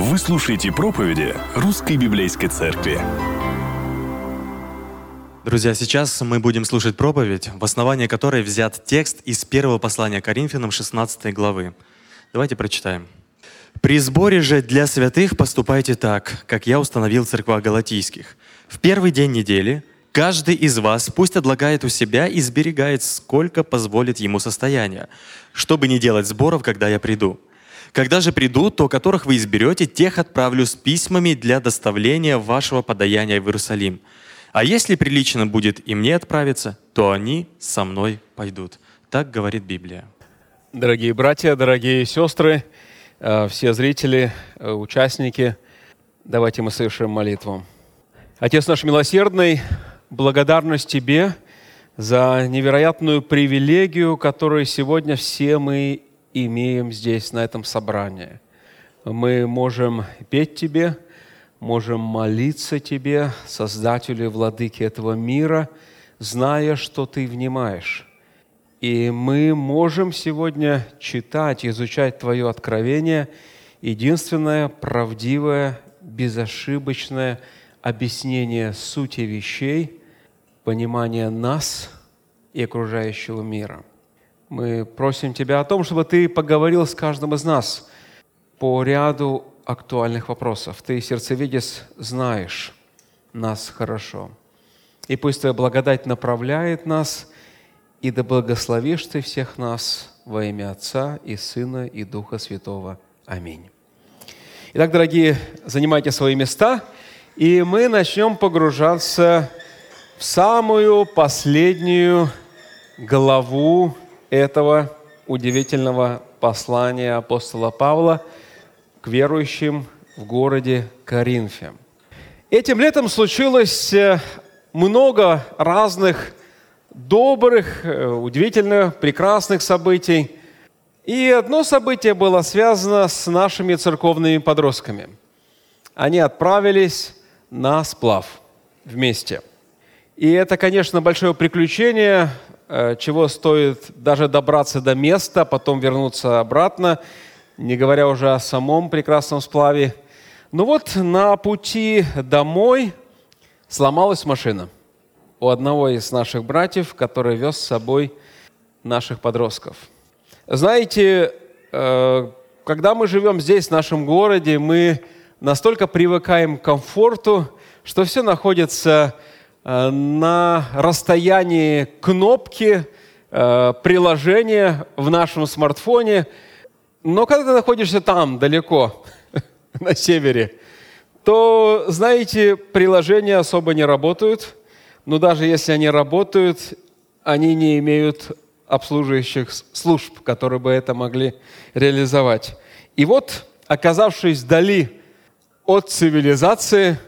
Вы слушаете проповеди Русской Библейской Церкви. Друзья, сейчас мы будем слушать проповедь, в основании которой взят текст из первого послания Коринфянам 16 главы. Давайте прочитаем. «При сборе же для святых поступайте так, как я установил в галатийских. В первый день недели каждый из вас пусть отлагает у себя и сберегает, сколько позволит ему состояние, чтобы не делать сборов, когда я приду. Когда же приду, то которых вы изберете, тех отправлю с письмами для доставления вашего подаяния в Иерусалим. А если прилично будет и мне отправиться, то они со мной пойдут». Так говорит Библия. Дорогие братья, дорогие сестры, э, все зрители, э, участники, давайте мы совершим молитву. Отец наш милосердный, благодарность Тебе за невероятную привилегию, которую сегодня все мы имеем здесь, на этом собрании. Мы можем петь Тебе, можем молиться Тебе, Создателю и Владыке этого мира, зная, что Ты внимаешь. И мы можем сегодня читать, изучать Твое откровение, единственное правдивое, безошибочное объяснение сути вещей, понимание нас и окружающего мира. Мы просим Тебя о том, чтобы Ты поговорил с каждым из нас по ряду актуальных вопросов. Ты, сердцевидец, знаешь нас хорошо. И пусть Твоя благодать направляет нас, и да благословишь Ты всех нас во имя Отца и Сына и Духа Святого. Аминь. Итак, дорогие, занимайте свои места, и мы начнем погружаться в самую последнюю главу этого удивительного послания апостола Павла к верующим в городе Коринфе. Этим летом случилось э, много разных добрых, э, удивительных, прекрасных событий. И одно событие было связано с нашими церковными подростками. Они отправились на сплав вместе. И это, конечно, большое приключение, чего стоит даже добраться до места, потом вернуться обратно, не говоря уже о самом прекрасном сплаве. Ну вот на пути домой сломалась машина – у одного из наших братьев, который вез с собой наших подростков. Знаете, э, когда мы живем здесь, в нашем городе, мы настолько привыкаем к комфорту, что все находится э, на расстоянии кнопки э, приложения в нашем смартфоне. Но когда ты находишься там, далеко, на севере, то, знаете, приложения особо не работают – но даже если они работают, они не имеют обслуживающих служб, которые бы это могли реализовать. И вот, оказавшись вдали от цивилизации,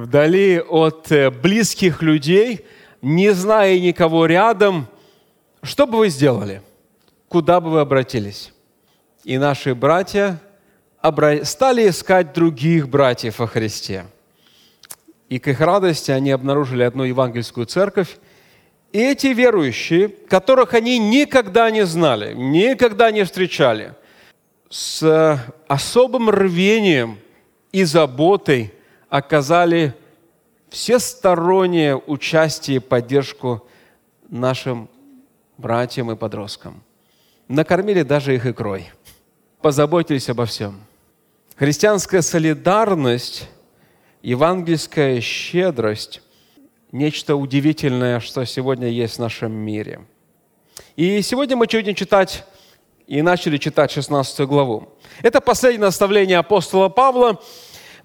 вдали от э, близких людей, не зная никого рядом, что бы вы сделали? Куда бы вы обратились? И наши братья стали искать других братьев во Христе – и к их радости они обнаружили одну евангельскую церковь. И эти верующие, которых они никогда не знали, никогда не встречали, с особым рвением и заботой оказали всестороннее участие и поддержку нашим братьям и подросткам. Накормили даже их икрой. Позаботились обо всем. Христианская солидарность – евангельская щедрость – нечто удивительное, что сегодня есть в нашем мире. И сегодня мы будем читать и начали читать 16 главу. Это последнее наставление апостола Павла,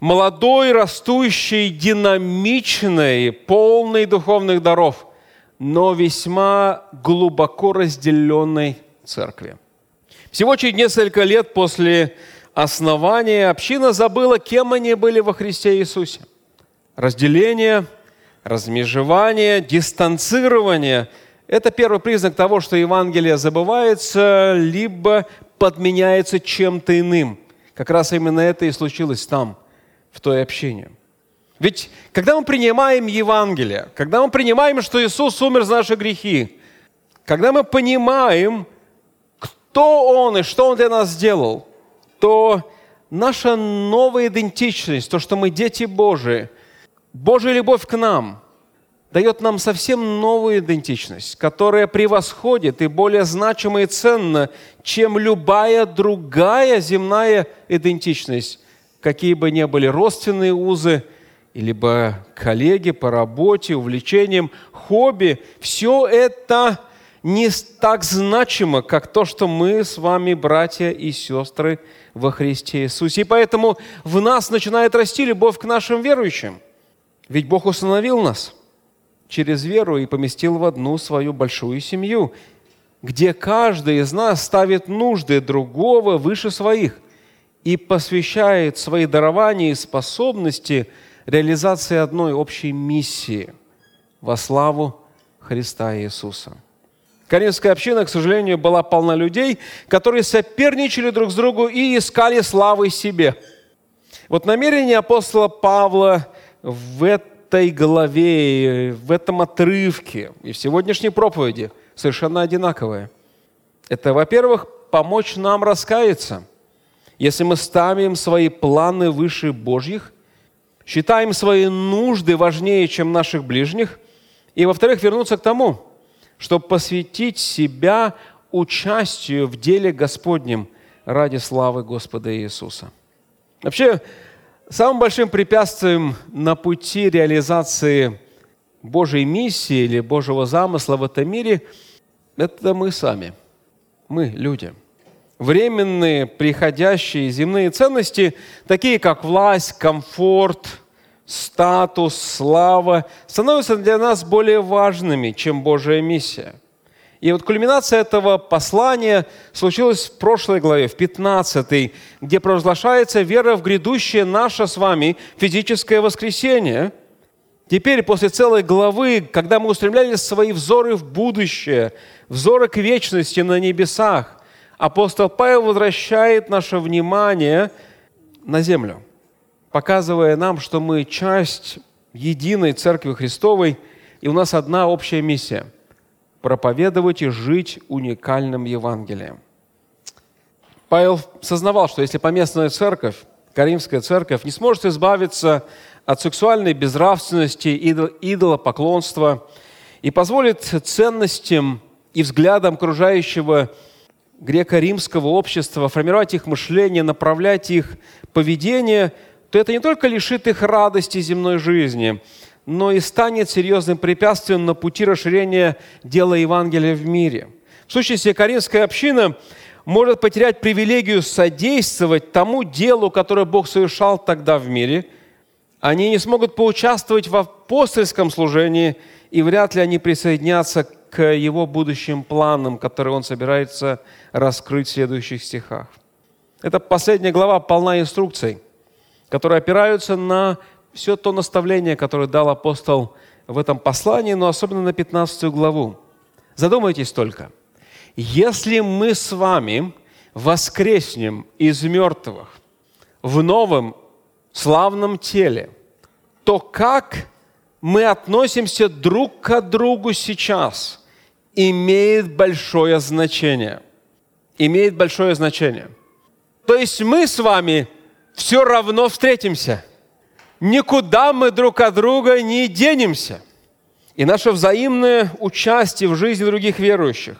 молодой, растущий, динамичный, полный духовных даров, но весьма глубоко разделенной церкви. Всего через несколько лет после основания община забыла, кем они были во Христе Иисусе. Разделение, размежевание, дистанцирование – это первый признак того, что Евангелие забывается, либо подменяется чем-то иным. Как раз именно это и случилось там, в той общине. Ведь когда мы принимаем Евангелие, когда мы принимаем, что Иисус умер за наши грехи, когда мы понимаем, кто Он и что Он для нас сделал – то наша новая идентичность, то, что мы дети Божии, Божья любовь к нам дает нам совсем новую идентичность, которая превосходит и более значима и ценна, чем любая другая земная идентичность, какие бы ни были родственные узы, либо коллеги по работе, увлечениям, хобби. Все это не так значимо, как то, что мы с вами, братья и сестры, во Христе Иисусе. И поэтому в нас начинает расти любовь к нашим верующим. Ведь Бог установил нас через веру и поместил в одну свою большую семью, где каждый из нас ставит нужды другого выше своих и посвящает свои дарования и способности реализации одной общей миссии во славу Христа Иисуса. Коринфская община, к сожалению, была полна людей, которые соперничали друг с другом и искали славы себе. Вот намерение апостола Павла в этой главе, в этом отрывке и в сегодняшней проповеди совершенно одинаковое. Это, во-первых, помочь нам раскаяться. Если мы ставим свои планы выше Божьих, считаем свои нужды важнее, чем наших ближних, и, во-вторых, вернуться к тому – чтобы посвятить себя участию в деле Господнем ради славы Господа Иисуса. Вообще, самым большим препятствием на пути реализации Божьей миссии или Божьего замысла в этом мире – это мы сами, мы, люди. Временные, приходящие земные ценности, такие как власть, комфорт – статус, слава становятся для нас более важными, чем Божья миссия. И вот кульминация этого послания случилась в прошлой главе, в 15, где провозглашается вера в грядущее наше с вами физическое воскресение. Теперь, после целой главы, когда мы устремляли свои взоры в будущее, взоры к вечности на небесах, апостол Павел возвращает наше внимание на землю показывая нам, что мы часть единой Церкви Христовой, и у нас одна общая миссия – проповедовать и жить уникальным Евангелием. Павел сознавал, что если поместная церковь, Каримская церковь, не сможет избавиться от сексуальной безнравственности, идолопоклонства и позволит ценностям и взглядам окружающего греко-римского общества формировать их мышление, направлять их поведение – то это не только лишит их радости земной жизни, но и станет серьезным препятствием на пути расширения дела Евангелия в мире. В сущности, Каринская община может потерять привилегию содействовать тому делу, которое Бог совершал тогда в мире. Они не смогут поучаствовать в апостольском служении, и вряд ли они присоединятся к его будущим планам, которые он собирается раскрыть в следующих стихах. Это последняя глава полна инструкций – которые опираются на все то наставление, которое дал апостол в этом послании, но особенно на 15 главу. Задумайтесь только. Если мы с вами воскреснем из мертвых в новом славном теле, то как мы относимся друг к другу сейчас, имеет большое значение. Имеет большое значение. То есть мы с вами все равно встретимся. Никуда мы друг от друга не денемся. И наше взаимное участие в жизни других верующих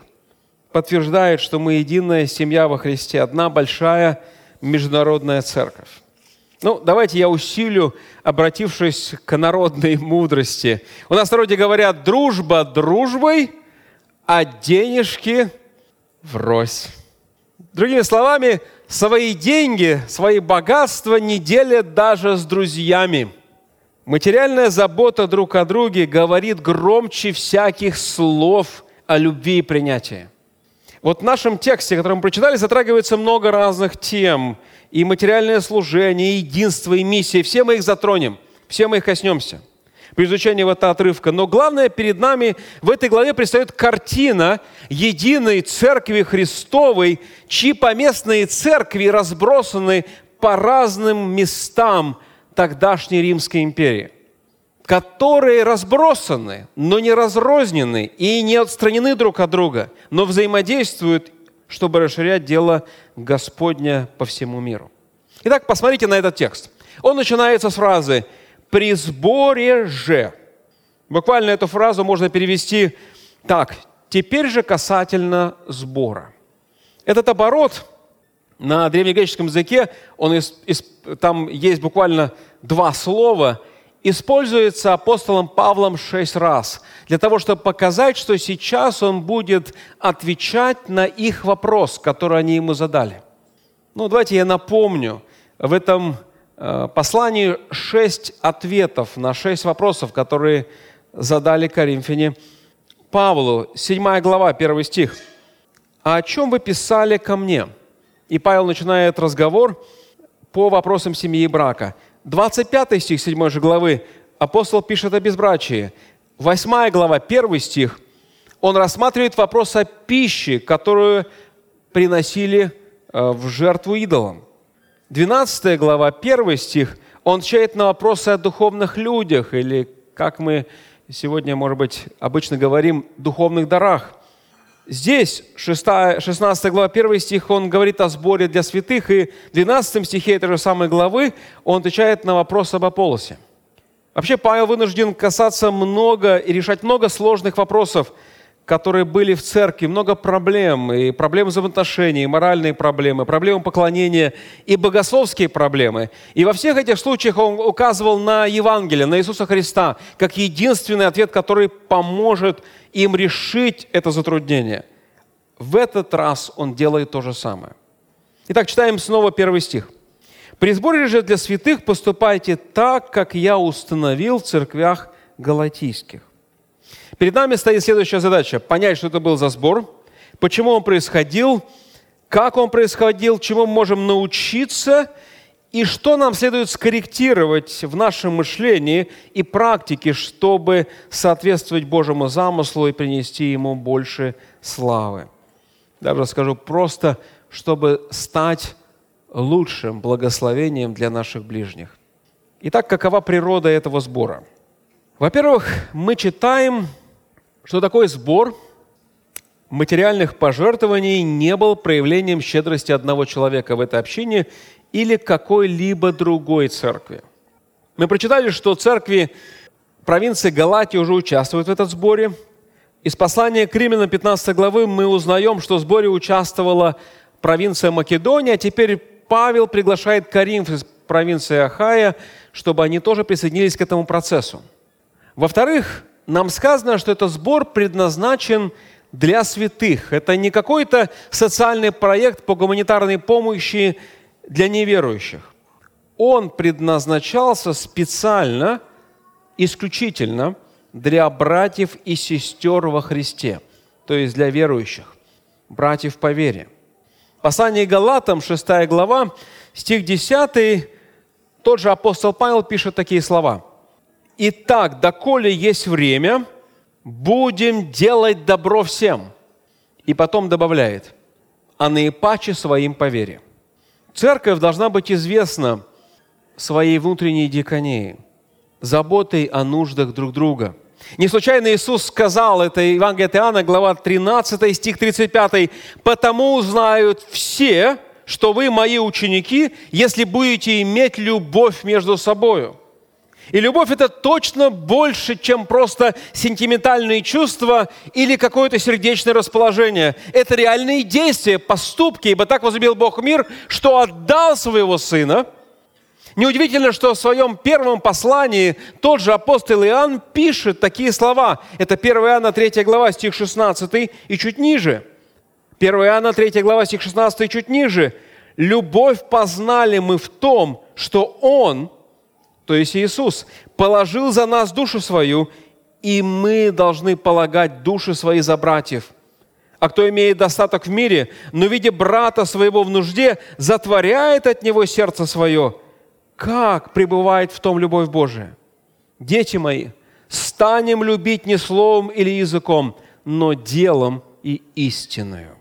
подтверждает, что мы единая семья во Христе, одна большая международная церковь. Ну, давайте я усилю, обратившись к народной мудрости. У нас в народе говорят, дружба дружбой, а денежки врозь. Другими словами, свои деньги, свои богатства не делят даже с друзьями. Материальная забота друг о друге говорит громче всяких слов о любви и принятии. Вот в нашем тексте, который мы прочитали, затрагивается много разных тем. И материальное служение, и единство, и миссия. Все мы их затронем, все мы их коснемся – при изучении этого отрывка. Но главное, перед нами в этой главе предстает картина единой Церкви Христовой, чьи поместные церкви разбросаны по разным местам тогдашней Римской империи которые разбросаны, но не разрознены и не отстранены друг от друга, но взаимодействуют, чтобы расширять дело Господня по всему миру. Итак, посмотрите на этот текст. Он начинается с фразы «при сборе же». Буквально эту фразу можно перевести так. «Теперь же касательно сбора». Этот оборот на древнегреческом языке, он из, из, там есть буквально два слова, используется апостолом Павлом шесть раз для того, чтобы показать, что сейчас он будет отвечать на их вопрос, который они ему задали. Ну, давайте я напомню, в этом послании шесть ответов на шесть вопросов, которые задали Коринфяне Павлу. Седьмая глава, первый стих. «А о чем вы писали ко мне?» И Павел начинает разговор по вопросам семьи и брака. 25 стих 7 же главы апостол пишет о безбрачии. 8 глава, 1 стих, он рассматривает вопрос о пище, которую приносили э, в жертву идолам. 12 глава, 1 стих, он отвечает на вопросы о духовных людях, или, как мы сегодня, может быть, обычно говорим, духовных дарах. Здесь, 6, 16 глава, 1 стих, он говорит о сборе для святых, и в 12 стихе этой же самой главы он отвечает на вопрос об Аполлосе. Вообще Павел вынужден касаться много и решать много сложных вопросов – которые были в церкви, много проблем, и проблемы взаимоотношений, и моральные проблемы, проблемы поклонения, и богословские проблемы. И во всех этих случаях он указывал на Евангелие, на Иисуса Христа, как единственный ответ, который поможет им решить это затруднение. В этот раз он делает то же самое. Итак, читаем снова первый стих. «При сборе же для святых поступайте так, как я установил в церквях галатийских». Перед нами стоит следующая задача – понять, что это был за сбор, почему он происходил, как он происходил, чему мы можем научиться и что нам следует скорректировать в нашем мышлении и практике, чтобы соответствовать Божьему замыслу и принести Ему больше славы. Даже скажу просто, чтобы стать лучшим благословением для наших ближних. Итак, какова природа этого сбора? Во-первых, мы читаем что такой сбор материальных пожертвований не был проявлением щедрости одного человека в этой общине или какой-либо другой церкви. Мы прочитали, что церкви провинции Галатии уже участвуют в этом сборе. Из послания к Римлянам 15 главы мы узнаем, что в сборе участвовала провинция Македония, а теперь Павел приглашает Каримф из провинции Ахая, чтобы они тоже присоединились к этому процессу. Во-вторых, нам сказано, что этот сбор предназначен для святых. Это не какой-то социальный проект по гуманитарной помощи для неверующих. Он предназначался специально, исключительно для братьев и сестер во Христе, то есть для верующих, братьев по вере. Послание Галатам, 6 глава, стих 10, тот же апостол Павел пишет такие слова – Итак, доколе есть время, будем делать добро всем. И потом добавляет, а наипаче своим по вере. Церковь должна быть известна своей внутренней диаконии, заботой о нуждах друг друга. Не случайно Иисус сказал, это Евангелие от Иоанна, глава 13, стих 35, «Потому узнают все, что вы мои ученики, если будете иметь любовь между собою». И любовь это точно больше, чем просто сентиментальные чувства или какое-то сердечное расположение. Это реальные действия, поступки, ибо так возлюбил Бог мир, что отдал своего Сына. Неудивительно, что в своем первом послании тот же апостол Иоанн пишет такие слова. Это 1 Иоанна 3 глава, стих 16 и чуть ниже. 1 Иоанна 3 глава, стих 16 и чуть ниже. «Любовь познали мы в том, что Он, то есть Иисус, положил за нас душу свою, и мы должны полагать души свои за братьев. А кто имеет достаток в мире, но видя брата своего в нужде, затворяет от него сердце свое, как пребывает в том любовь Божия? Дети мои, станем любить не словом или языком, но делом и истиною.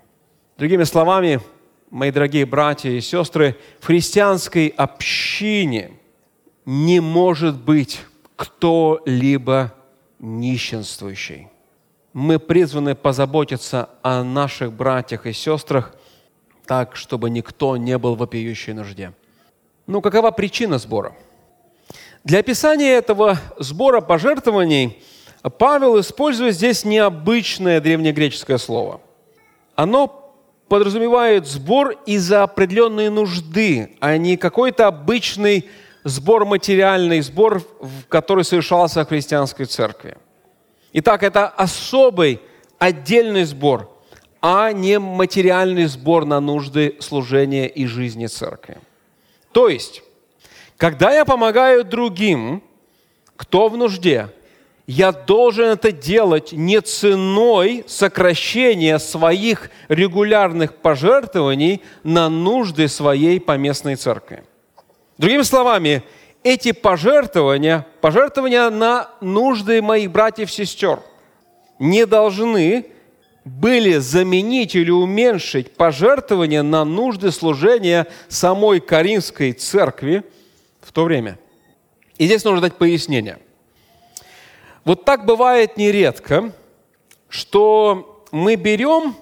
Другими словами, мои дорогие братья и сестры, в христианской общине – не может быть кто-либо нищенствующий. Мы призваны позаботиться о наших братьях и сестрах так, чтобы никто не был в вопиющей нужде. Ну, какова причина сбора? Для описания этого сбора пожертвований Павел использует здесь необычное древнегреческое слово. Оно подразумевает сбор из-за определенной нужды, а не какой-то обычный сбор материальный, сбор, который совершался в христианской церкви. Итак, это особый, отдельный сбор, а не материальный сбор на нужды служения и жизни церкви. То есть, когда я помогаю другим, кто в нужде, я должен это делать не ценой сокращения своих регулярных пожертвований на нужды своей поместной церкви. Другими словами, эти пожертвования, пожертвования на нужды моих братьев и сестер, не должны были заменить или уменьшить пожертвования на нужды служения самой Каринской церкви в то время. И здесь нужно дать пояснение. Вот так бывает нередко, что мы берем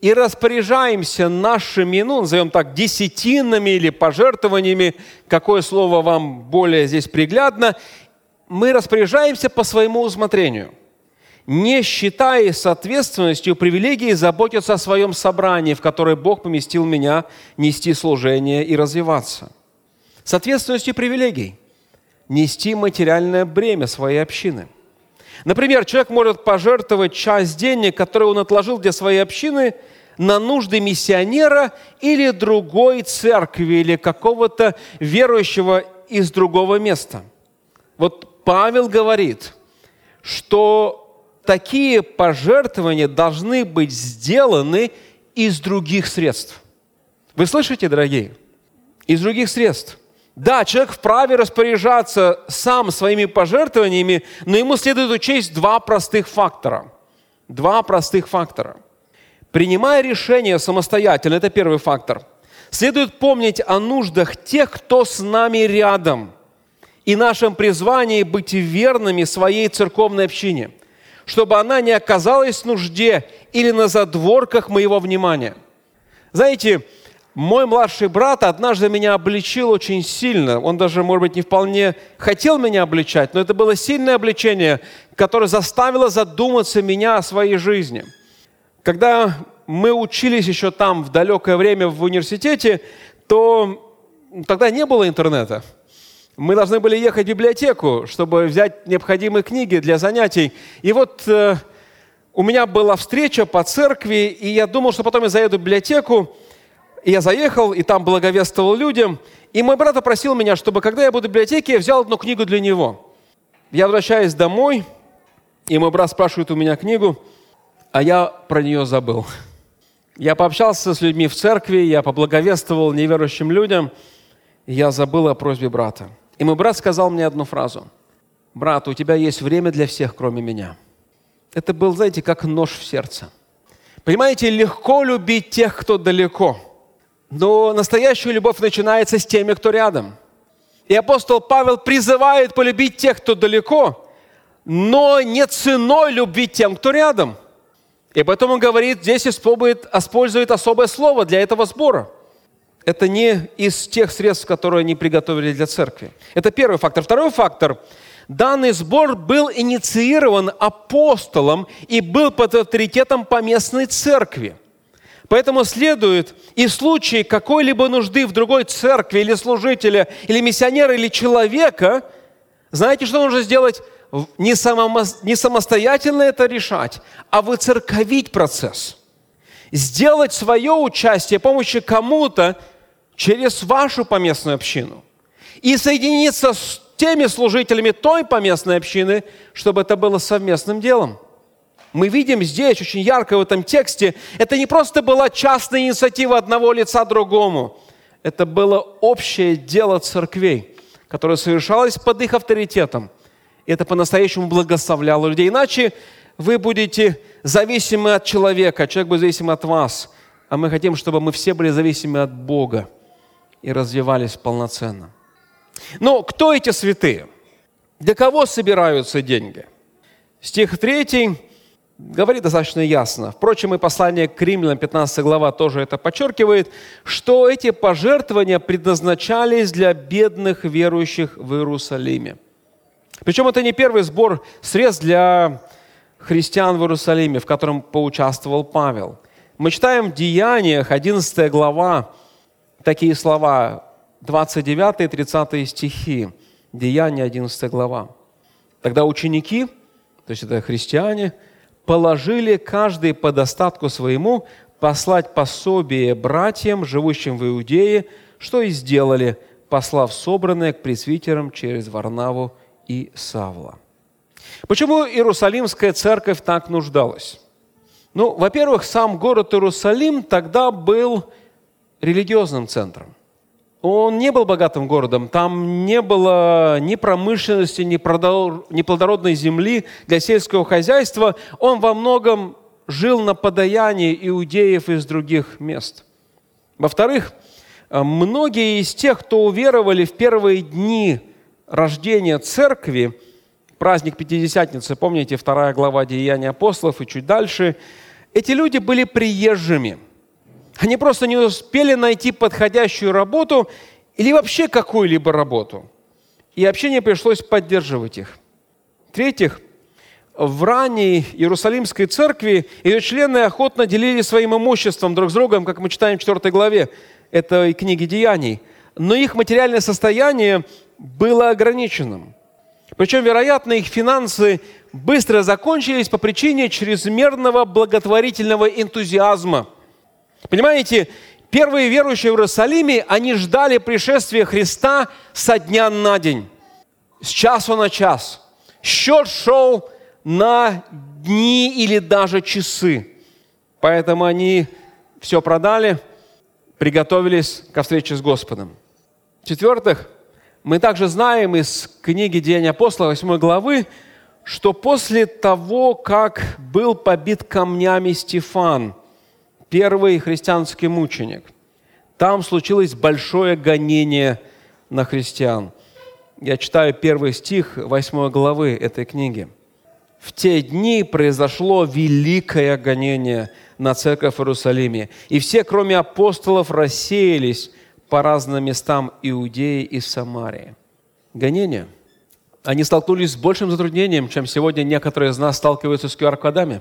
и распоряжаемся нашими, ну, назовем так, десятинами или пожертвованиями, какое слово вам более здесь приглядно, мы распоряжаемся по своему усмотрению, не считая соответственностью привилегии заботиться о своем собрании, в которое Бог поместил меня нести служение и развиваться. Соответственностью привилегий – нести материальное бремя своей общины – Например, человек может пожертвовать часть денег, которые он отложил для своей общины, на нужды миссионера или другой церкви, или какого-то верующего из другого места. Вот Павел говорит, что такие пожертвования должны быть сделаны из других средств. Вы слышите, дорогие? Из других средств – да, человек вправе распоряжаться сам своими пожертвованиями, но ему следует учесть два простых фактора. Два простых фактора. Принимая решение самостоятельно, это первый фактор, следует помнить о нуждах тех, кто с нами рядом, и нашем призвании быть верными своей церковной общине, чтобы она не оказалась в нужде или на задворках моего внимания. Знаете, мой младший брат однажды меня обличил очень сильно. Он даже, может быть, не вполне хотел меня обличать, но это было сильное обличение, которое заставило задуматься меня о своей жизни. Когда мы учились еще там в далекое время в университете, то тогда не было интернета. Мы должны были ехать в библиотеку, чтобы взять необходимые книги для занятий. И вот э, у меня была встреча по церкви, и я думал, что потом я заеду в библиотеку, и я заехал, и там благовествовал людям. И мой брат попросил меня, чтобы когда я буду в библиотеке, я взял одну книгу для него. Я возвращаюсь домой, и мой брат спрашивает у меня книгу, а я про нее забыл. Я пообщался с людьми в церкви, я поблаговествовал неверующим людям, и я забыл о просьбе брата. И мой брат сказал мне одну фразу. «Брат, у тебя есть время для всех, кроме меня». Это был, знаете, как нож в сердце. Понимаете, легко любить тех, кто далеко – но настоящая любовь начинается с теми, кто рядом. И апостол Павел призывает полюбить тех, кто далеко, но не ценой любви тем, кто рядом. И поэтому он говорит, здесь использует, использует особое слово для этого сбора. Это не из тех средств, которые они приготовили для церкви. Это первый фактор. Второй фактор. Данный сбор был инициирован апостолом и был под авторитетом поместной церкви – Поэтому следует и в случае какой-либо нужды в другой церкви или служителя, или миссионера, или человека, знаете, что нужно сделать? Не, само, не самостоятельно это решать, а выцерковить процесс. Сделать свое участие помощи кому-то через вашу поместную общину. И соединиться с теми служителями той поместной общины, чтобы это было совместным делом – мы видим здесь очень ярко в этом тексте, это не просто была частная инициатива одного лица другому, это было общее дело церквей, которое совершалось под их авторитетом. И это по-настоящему благословляло людей. Иначе вы будете зависимы от человека, человек будет зависим от вас. А мы хотим, чтобы мы все были зависимы от Бога и развивались полноценно. Но кто эти святые? Для кого собираются деньги? Стих 3 говорит достаточно ясно. Впрочем, и послание к римлянам, 15 глава, тоже это подчеркивает, что эти пожертвования предназначались для бедных верующих в Иерусалиме. Причем это не первый сбор средств для христиан в Иерусалиме, в котором поучаствовал Павел. Мы читаем в Деяниях, 11 глава, такие слова, 29 и 30 стихи. Деяния, 11 глава. Тогда ученики, то есть это христиане, положили каждый по достатку своему послать пособие братьям, живущим в Иудее, что и сделали, послав собранное к пресвитерам через Варнаву и Савла. Почему Иерусалимская церковь так нуждалась? Ну, во-первых, сам город Иерусалим тогда был религиозным центром. Он не был богатым городом, там не было ни промышленности, ни плодородной земли для сельского хозяйства. Он во многом жил на подаянии иудеев из других мест. Во-вторых, многие из тех, кто уверовали в первые дни рождения церкви, праздник Пятидесятницы, помните, вторая глава Деяния апостолов и чуть дальше, эти люди были приезжими. Они просто не успели найти подходящую работу или вообще какую-либо работу. И общение пришлось поддерживать их. В-третьих, в ранней Иерусалимской церкви ее члены охотно делились своим имуществом друг с другом, как мы читаем в 4 главе этой книги Деяний. Но их материальное состояние было ограниченным. Причем, вероятно, их финансы быстро закончились по причине чрезмерного благотворительного энтузиазма. Понимаете, первые верующие в Иерусалиме, они ждали пришествия Христа со дня на день, с часу на час. Счет шел на дни или даже часы. Поэтому они все продали, приготовились ко встрече с Господом. В-четвертых, мы также знаем из книги Деяния апостола 8 главы, что после того, как был побит камнями Стефан, первый христианский мученик, там случилось большое гонение на христиан. Я читаю первый стих 8 главы этой книги. В те дни произошло великое гонение на церковь в Иерусалиме, и все, кроме апостолов, рассеялись по разным местам Иудеи и Самарии. Гонения. Они столкнулись с большим затруднением, чем сегодня некоторые из нас сталкиваются с QR-кодами.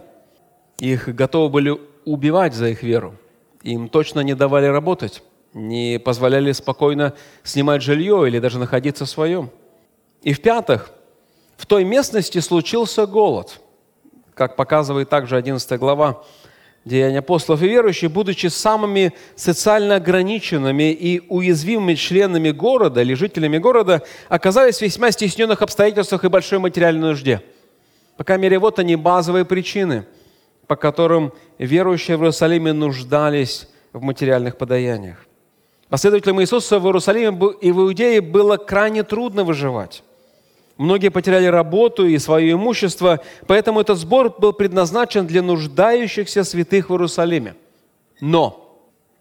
Их готовы были убивать за их веру. Им точно не давали работать, не позволяли спокойно снимать жилье или даже находиться в своем. И в-пятых, в той местности случился голод, как показывает также 11 глава Деяния апостолов и верующие, будучи самыми социально ограниченными и уязвимыми членами города или жителями города, оказались в весьма стесненных обстоятельствах и большой материальной нужде. По крайней мере, вот они базовые причины, по которым верующие в Иерусалиме нуждались в материальных подаяниях. Последователям Иисуса в Иерусалиме и в Иудее было крайне трудно выживать. Многие потеряли работу и свое имущество, поэтому этот сбор был предназначен для нуждающихся святых в Иерусалиме. Но,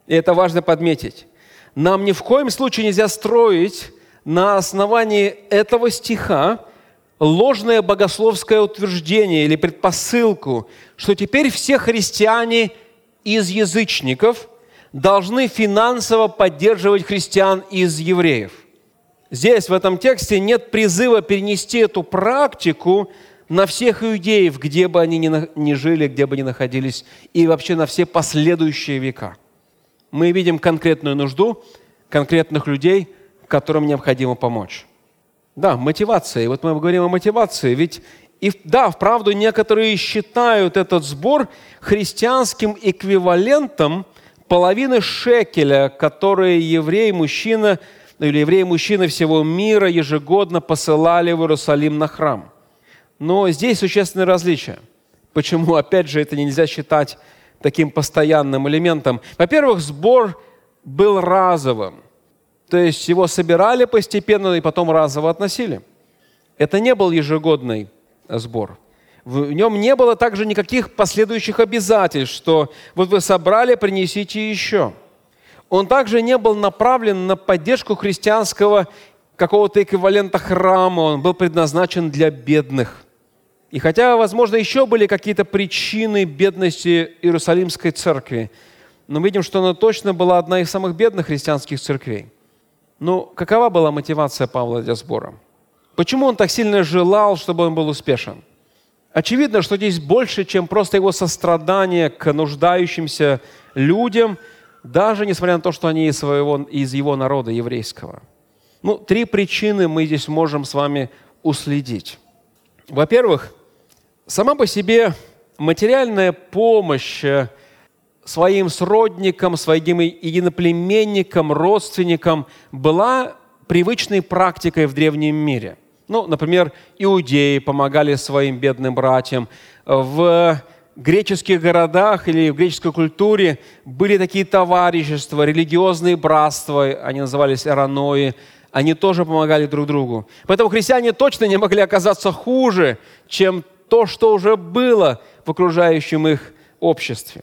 и это важно подметить, нам ни в коем случае нельзя строить на основании этого стиха ложное богословское утверждение или предпосылку, что теперь все христиане из язычников должны финансово поддерживать христиан из евреев. Здесь, в этом тексте, нет призыва перенести эту практику на всех иудеев, где бы они ни жили, где бы ни находились, и вообще на все последующие века. Мы видим конкретную нужду конкретных людей, которым необходимо помочь. Да, мотивация. И вот мы говорим о мотивации. Ведь и да, вправду некоторые считают этот сбор христианским эквивалентом половины шекеля, которые еврей, мужчина – или евреи-мужчины всего мира ежегодно посылали в Иерусалим на храм. Но здесь существенное различие. Почему, опять же, это нельзя считать таким постоянным элементом? Во-первых, сбор был разовым. То есть его собирали постепенно и потом разово относили. Это не был ежегодный сбор. В нем не было также никаких последующих обязательств, что вот вы собрали, принесите еще – он также не был направлен на поддержку христианского какого-то эквивалента храма, он был предназначен для бедных. И хотя, возможно, еще были какие-то причины бедности Иерусалимской церкви, но мы видим, что она точно была одна из самых бедных христианских церквей. Ну, какова была мотивация Павла для сбора? Почему он так сильно желал, чтобы он был успешен? Очевидно, что здесь больше, чем просто его сострадание к нуждающимся людям, даже несмотря на то, что они из, своего, из его народа еврейского. Ну, три причины мы здесь можем с вами уследить. Во-первых, сама по себе материальная помощь своим сродникам, своим единоплеменникам, родственникам была привычной практикой в древнем мире. Ну, например, иудеи помогали своим бедным братьям. В греческих городах или в греческой культуре были такие товарищества, религиозные братства, они назывались эранои, они тоже помогали друг другу. Поэтому христиане точно не могли оказаться хуже, чем то, что уже было в окружающем их обществе.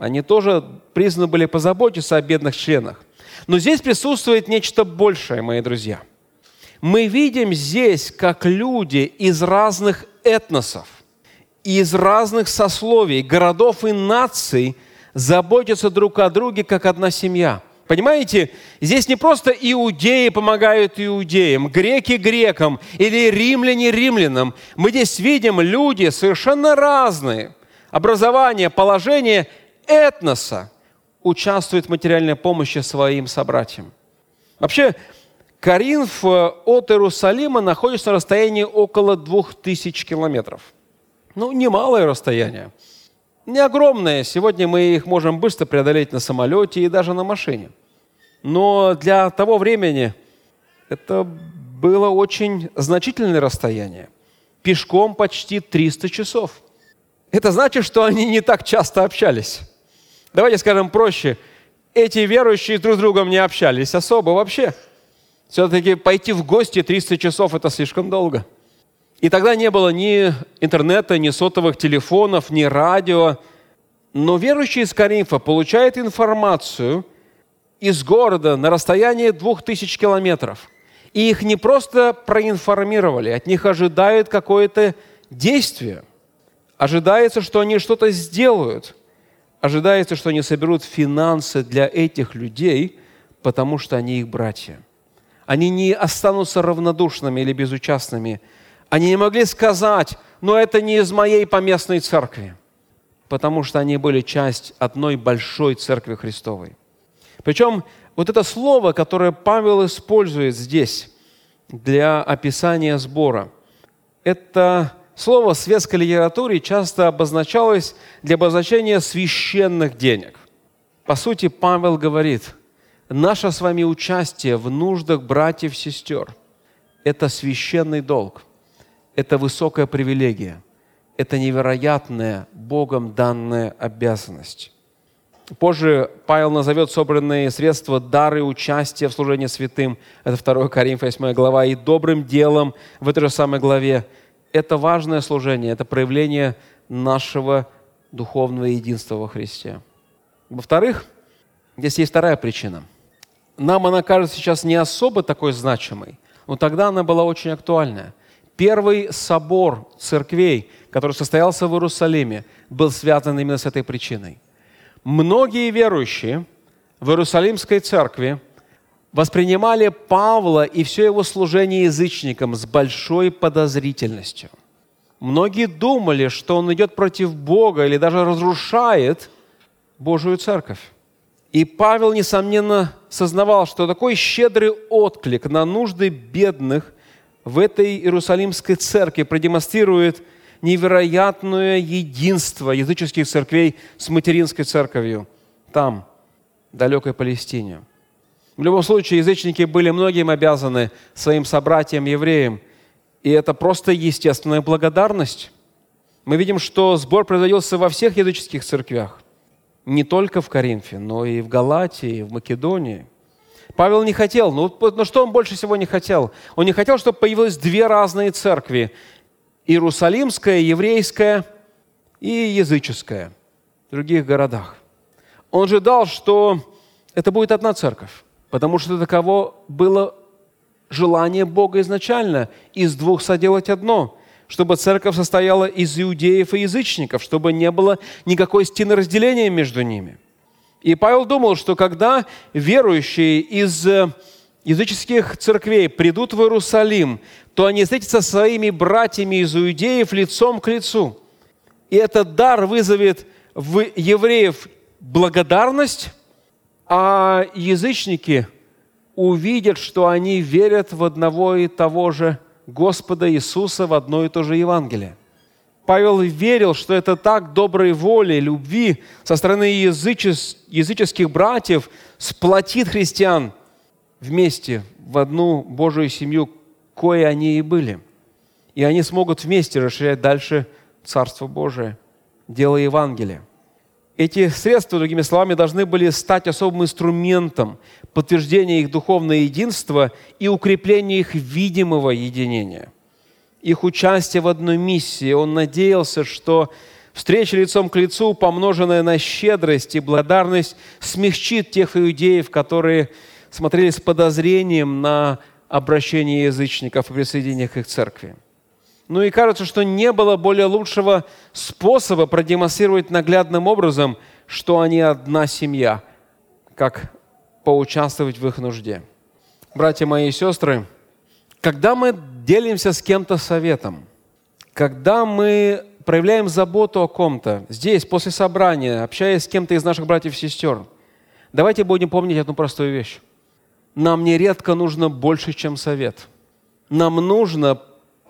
Они тоже призваны были позаботиться о бедных членах. Но здесь присутствует нечто большее, мои друзья. Мы видим здесь, как люди из разных этносов, из разных сословий, городов и наций заботятся друг о друге, как одна семья. Понимаете, здесь не просто иудеи помогают иудеям, греки грекам или римляне римлянам. Мы здесь видим люди совершенно разные. Образование, положение этноса участвует в материальной помощи своим собратьям. Вообще, Каринф э, от Иерусалима находится на расстоянии около 2000 километров. Ну, немалое расстояние. Не огромное. Сегодня мы их можем быстро преодолеть на самолете и даже на машине. Но для того времени это было очень значительное расстояние. Пешком почти 300 часов. Это значит, что они не так часто общались. Давайте скажем проще. Эти верующие друг с другом не общались особо вообще. Все-таки пойти в гости 300 часов – это слишком долго. И тогда не было ни интернета, ни сотовых телефонов, ни радио. Но верующие из Каринфа получают информацию из города на расстоянии 2000 километров. И их не просто проинформировали, от них ожидают какое-то действие. Ожидается, что они что-то сделают – ожидается, что они соберут финансы для этих людей, потому что они их братья. Они не останутся равнодушными или безучастными. Они не могли сказать, но это не из моей поместной церкви, потому что они были часть одной большой церкви Христовой. Причем вот это слово, которое Павел использует здесь для описания сбора, это Слово светской литературе часто обозначалось для обозначения священных денег. По сути, Павел говорит, наше с вами участие в нуждах братьев и сестер – это священный долг, это высокая привилегия, это невероятная Богом данная обязанность. Позже Павел назовет собранные средства дары участия в служении святым. Это 2 Коринфа 8 глава. И добрым делом в этой же самой главе это важное служение, это проявление нашего духовного единства во Христе. Во-вторых, здесь есть вторая причина. Нам она кажется сейчас не особо такой значимой, но тогда она была очень актуальная. Первый собор церквей, который состоялся в Иерусалиме, был связан именно с этой причиной. Многие верующие в Иерусалимской церкви воспринимали Павла и все его служение язычникам с большой подозрительностью. Многие думали, что он идет против Бога или даже разрушает Божию церковь. И Павел, несомненно, сознавал, что такой щедрый отклик на нужды бедных в этой Иерусалимской церкви продемонстрирует невероятное единство языческих церквей с материнской церковью там, в далекой Палестине – в любом случае, язычники были многим обязаны своим собратьям-евреям, и это просто естественная благодарность. Мы видим, что сбор производился во всех языческих церквях, не только в Коринфе, но и в Галатии, в Македонии. Павел не хотел, ну, ну что он больше всего не хотел? Он не хотел, чтобы появилось две разные церкви. Иерусалимская, еврейская и языческая в других городах. Он ожидал, что это будет одна церковь. Потому что таково было желание Бога изначально, из двух соделать одно, чтобы церковь состояла из иудеев и язычников, чтобы не было никакой стены разделения между ними. И Павел думал, что когда верующие из э, языческих церквей придут в Иерусалим, то они встретятся со своими братьями из иудеев лицом к лицу. И этот дар вызовет в евреев благодарность, а язычники увидят, что они верят в одного и того же Господа Иисуса, в одно и то же Евангелие. Павел верил, что это так доброй воли, любви со стороны язычес, языческих братьев сплотит христиан вместе в одну Божию семью, кое они и были. И они смогут вместе расширять дальше Царство Божие, дело Евангелия. Эти средства, другими словами, должны были стать особым инструментом подтверждения их духовного единства и укрепления их видимого единения. Их участие в одной миссии. Он надеялся, что встреча лицом к лицу, помноженная на щедрость и благодарность, смягчит тех иудеев, которые смотрели с подозрением на обращение язычников и присоединение к их церкви. Ну и кажется, что не было более лучшего способа продемонстрировать наглядным образом, что они одна семья, как поучаствовать в их нужде. Братья мои и сестры, когда мы делимся с кем-то советом, когда мы проявляем заботу о ком-то, здесь, после собрания, общаясь с кем-то из наших братьев и сестер, давайте будем помнить одну простую вещь. Нам нередко нужно больше, чем совет. Нам нужно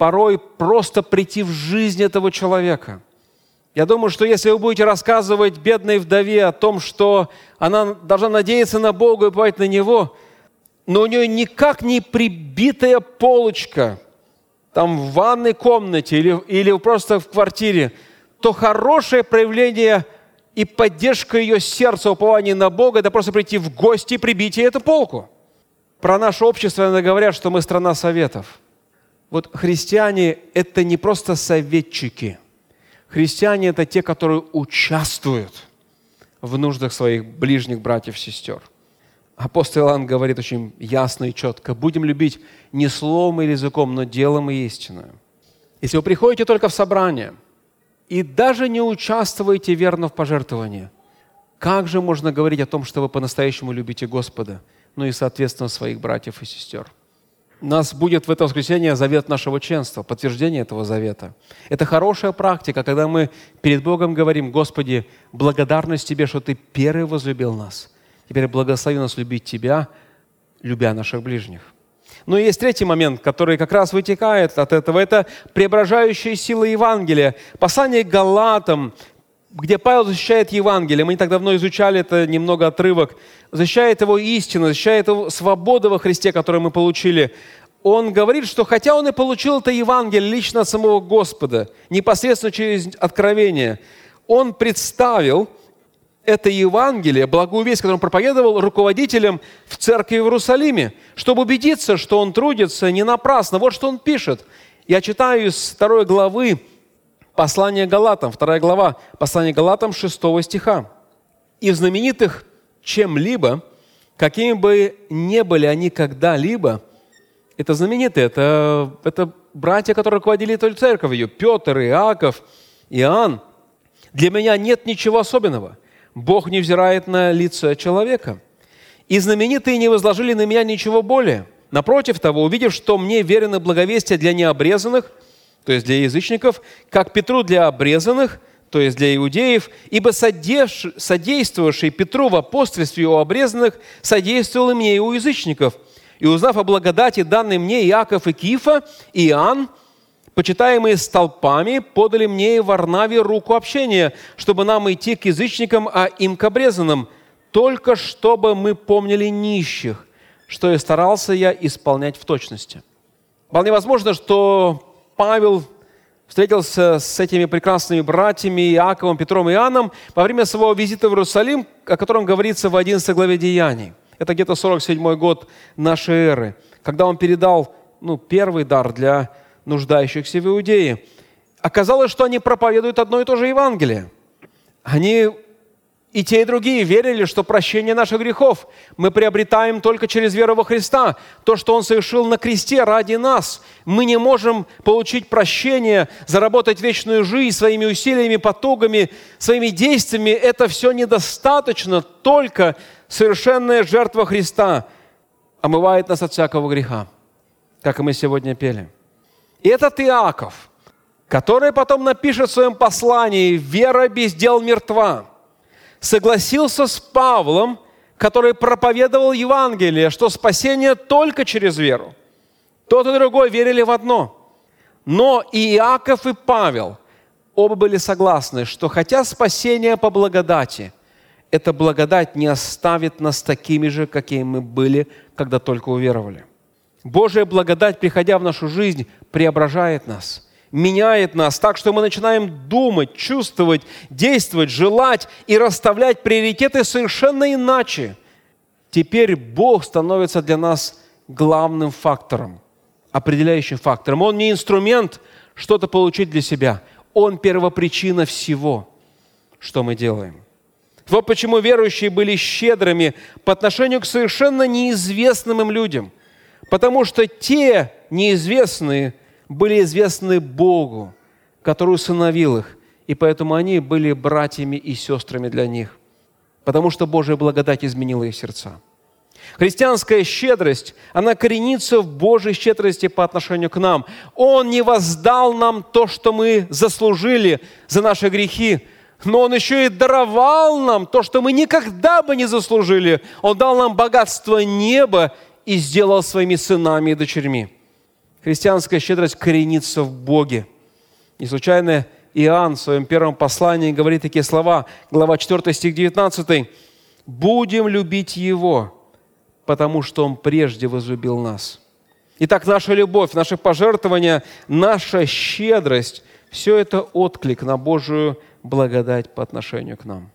порой просто прийти в жизнь этого человека. Я думаю, что если вы будете рассказывать бедной вдове о том, что она должна надеяться на Бога и бывать на Него, но у нее никак не прибитая полочка там в ванной комнате или, или просто в квартире, то хорошее проявление и поддержка ее сердца, упования на Бога, это просто прийти в гости и прибить ей эту полку. Про наше общество иногда говорят, что мы страна советов – вот христиане – это не просто советчики. Христиане – это те, которые участвуют в нуждах своих ближних братьев сестер. Апостол Иоанн говорит очень ясно и четко. Будем любить не словом или языком, но делом и истиною. Если вы приходите только в собрание и даже не участвуете верно в пожертвовании, как же можно говорить о том, что вы по-настоящему любите Господа, ну и, соответственно, своих братьев и сестер – нас будет в это воскресенье завет нашего членства, подтверждение этого завета. Это хорошая практика, когда мы перед Богом говорим, Господи, благодарность Тебе, что Ты первый возлюбил нас. Теперь благослови нас любить Тебя, любя наших ближних. Но есть третий момент, который как раз вытекает от этого. Это преображающая сила Евангелия. Послание к Галатам, где Павел защищает Евангелие. Мы не так давно изучали это немного отрывок. Защищает его истину, защищает его свободу во Христе, которую мы получили. Он говорит, что хотя он и получил это Евангелие лично от самого Господа, непосредственно через откровение, он представил это Евангелие, благую весть, которую он проповедовал руководителям в церкви в Иерусалиме, чтобы убедиться, что он трудится не напрасно. Вот что он пишет. Я читаю из второй главы Послание Галатам, вторая глава, послание Галатам 6 стиха. «И в знаменитых чем-либо, какими бы ни были они когда-либо, это знаменитые, это, это братья, которые руководили той церковью, Петр, Иаков, Иоанн. Для меня нет ничего особенного. Бог не взирает на лицо человека. И знаменитые не возложили на меня ничего более. Напротив того, увидев, что мне верено благовестие для необрезанных – то есть для язычников, как Петру для обрезанных, то есть для иудеев, ибо содействовавший Петру в апостольстве у обрезанных содействовал и мне, и у язычников. И узнав о благодати, данной мне Иаков и Кифа, и Иоанн, почитаемые столпами, подали мне и Варнаве руку общения, чтобы нам идти к язычникам, а им к обрезанным, только чтобы мы помнили нищих, что и старался я исполнять в точности. Вполне возможно, что Павел встретился с этими прекрасными братьями Иаковом, Петром и Иоанном во время своего визита в Иерусалим, о котором говорится в 11 главе Деяний. Это где-то 47 год нашей эры, когда он передал ну, первый дар для нуждающихся в Иудее. Оказалось, что они проповедуют одно и то же Евангелие. Они И те, и другие верили, что прощение наших грехов мы приобретаем только через веру во Христа. То, что Он совершил на кресте ради нас. Мы не можем получить прощение, заработать вечную жизнь своими усилиями, потугами, своими действиями. Это все недостаточно. Только совершенная жертва Христа омывает нас от всякого греха, как и мы сегодня пели. И этот Иаков, который потом напишет в своем послании «Вера без дел мертва», согласился с Павлом, который проповедовал Евангелие, что спасение только через веру. Тот и другой верили в одно. Но и Иаков, и Павел оба были согласны, что хотя спасение по благодати, эта благодать не оставит нас такими же, какими мы были, когда только уверовали. Божья благодать, приходя в нашу жизнь, преображает нас – меняет нас так, что мы начинаем думать, чувствовать, действовать, желать и расставлять приоритеты совершенно иначе. Теперь Бог становится для нас главным фактором, определяющим фактором. Он не инструмент что-то получить для себя. Он первопричина всего, что мы делаем. Вот почему верующие были щедрыми по отношению к совершенно неизвестным им людям. Потому что те неизвестные были известны Богу, который усыновил их, и поэтому они были братьями и сестрами для них, потому что Божья благодать изменила их сердца. Христианская щедрость, она коренится в Божьей щедрости по отношению к нам. Он не воздал нам то, что мы заслужили за наши грехи, но Он еще и даровал нам то, что мы никогда бы не заслужили. Он дал нам богатство неба и сделал своими сынами и дочерьми. Христианская щедрость коренится в Боге. Не случайно Иоанн в своем первом послании говорит такие слова, глава 4, стих 19. «Будем любить Его, потому что Он прежде возлюбил нас». Итак, наша любовь, наше пожертвование, наша щедрость – все это отклик на Божию благодать по отношению к нам.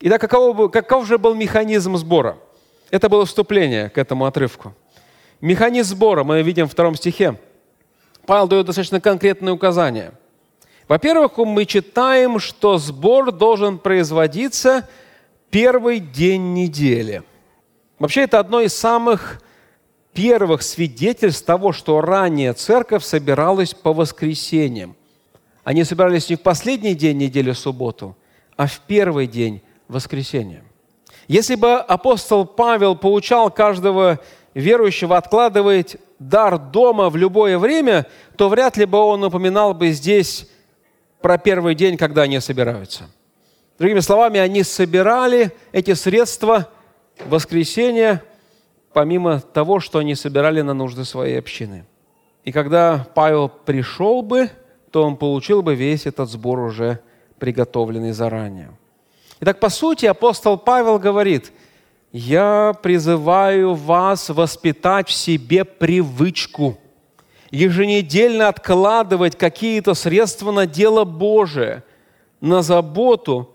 Итак, каков, каков же был механизм сбора? Это было вступление к этому отрывку – Механизм сбора мы видим в втором стихе. Павел дает достаточно конкретные указания. Во-первых, мы читаем, что сбор должен производиться первый день недели. Вообще, это одно из самых первых свидетельств того, что ранее церковь собиралась по воскресеньям. Они собирались не в последний день недели, субботу, а в первый день воскресенья. Если бы апостол Павел получал каждого верующего откладывает дар дома в любое время, то вряд ли бы он упоминал бы здесь про первый день, когда они собираются. Другими словами, они собирали эти средства в воскресенье, помимо того, что они собирали на нужды своей общины. И когда Павел пришел бы, то он получил бы весь этот сбор уже приготовленный заранее. Итак, по сути, апостол Павел говорит – я призываю вас воспитать в себе привычку еженедельно откладывать какие-то средства на дело Божие, на заботу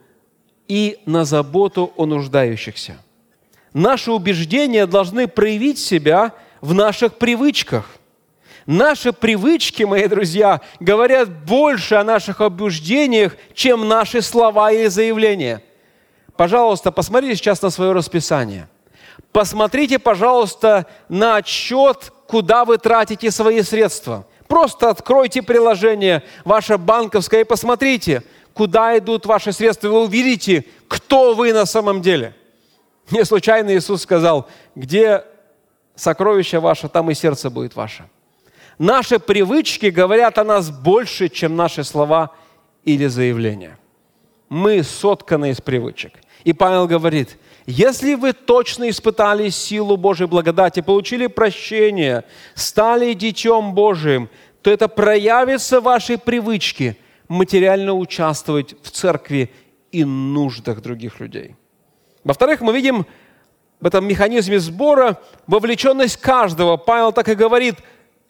и на заботу о нуждающихся. Наши убеждения должны проявить себя в наших привычках. Наши привычки, мои друзья, говорят больше о наших убеждениях, чем наши слова или заявления – пожалуйста, посмотрите сейчас на свое расписание. Посмотрите, пожалуйста, на отчет, куда вы тратите свои средства. Просто откройте приложение ваше банковское и посмотрите, куда идут ваши средства. Вы увидите, кто вы на самом деле. Не случайно Иисус сказал, где сокровище ваше, там и сердце будет ваше. Наши привычки говорят о нас больше, чем наши слова или заявления. Мы сотканы из привычек – и Павел говорит, если вы точно испытали силу Божьей благодати, получили прощение, стали детем Божиим, то это проявится в вашей привычке материально участвовать в церкви и нуждах других людей. Во-вторых, мы видим в этом механизме сбора вовлеченность каждого. Павел так и говорит,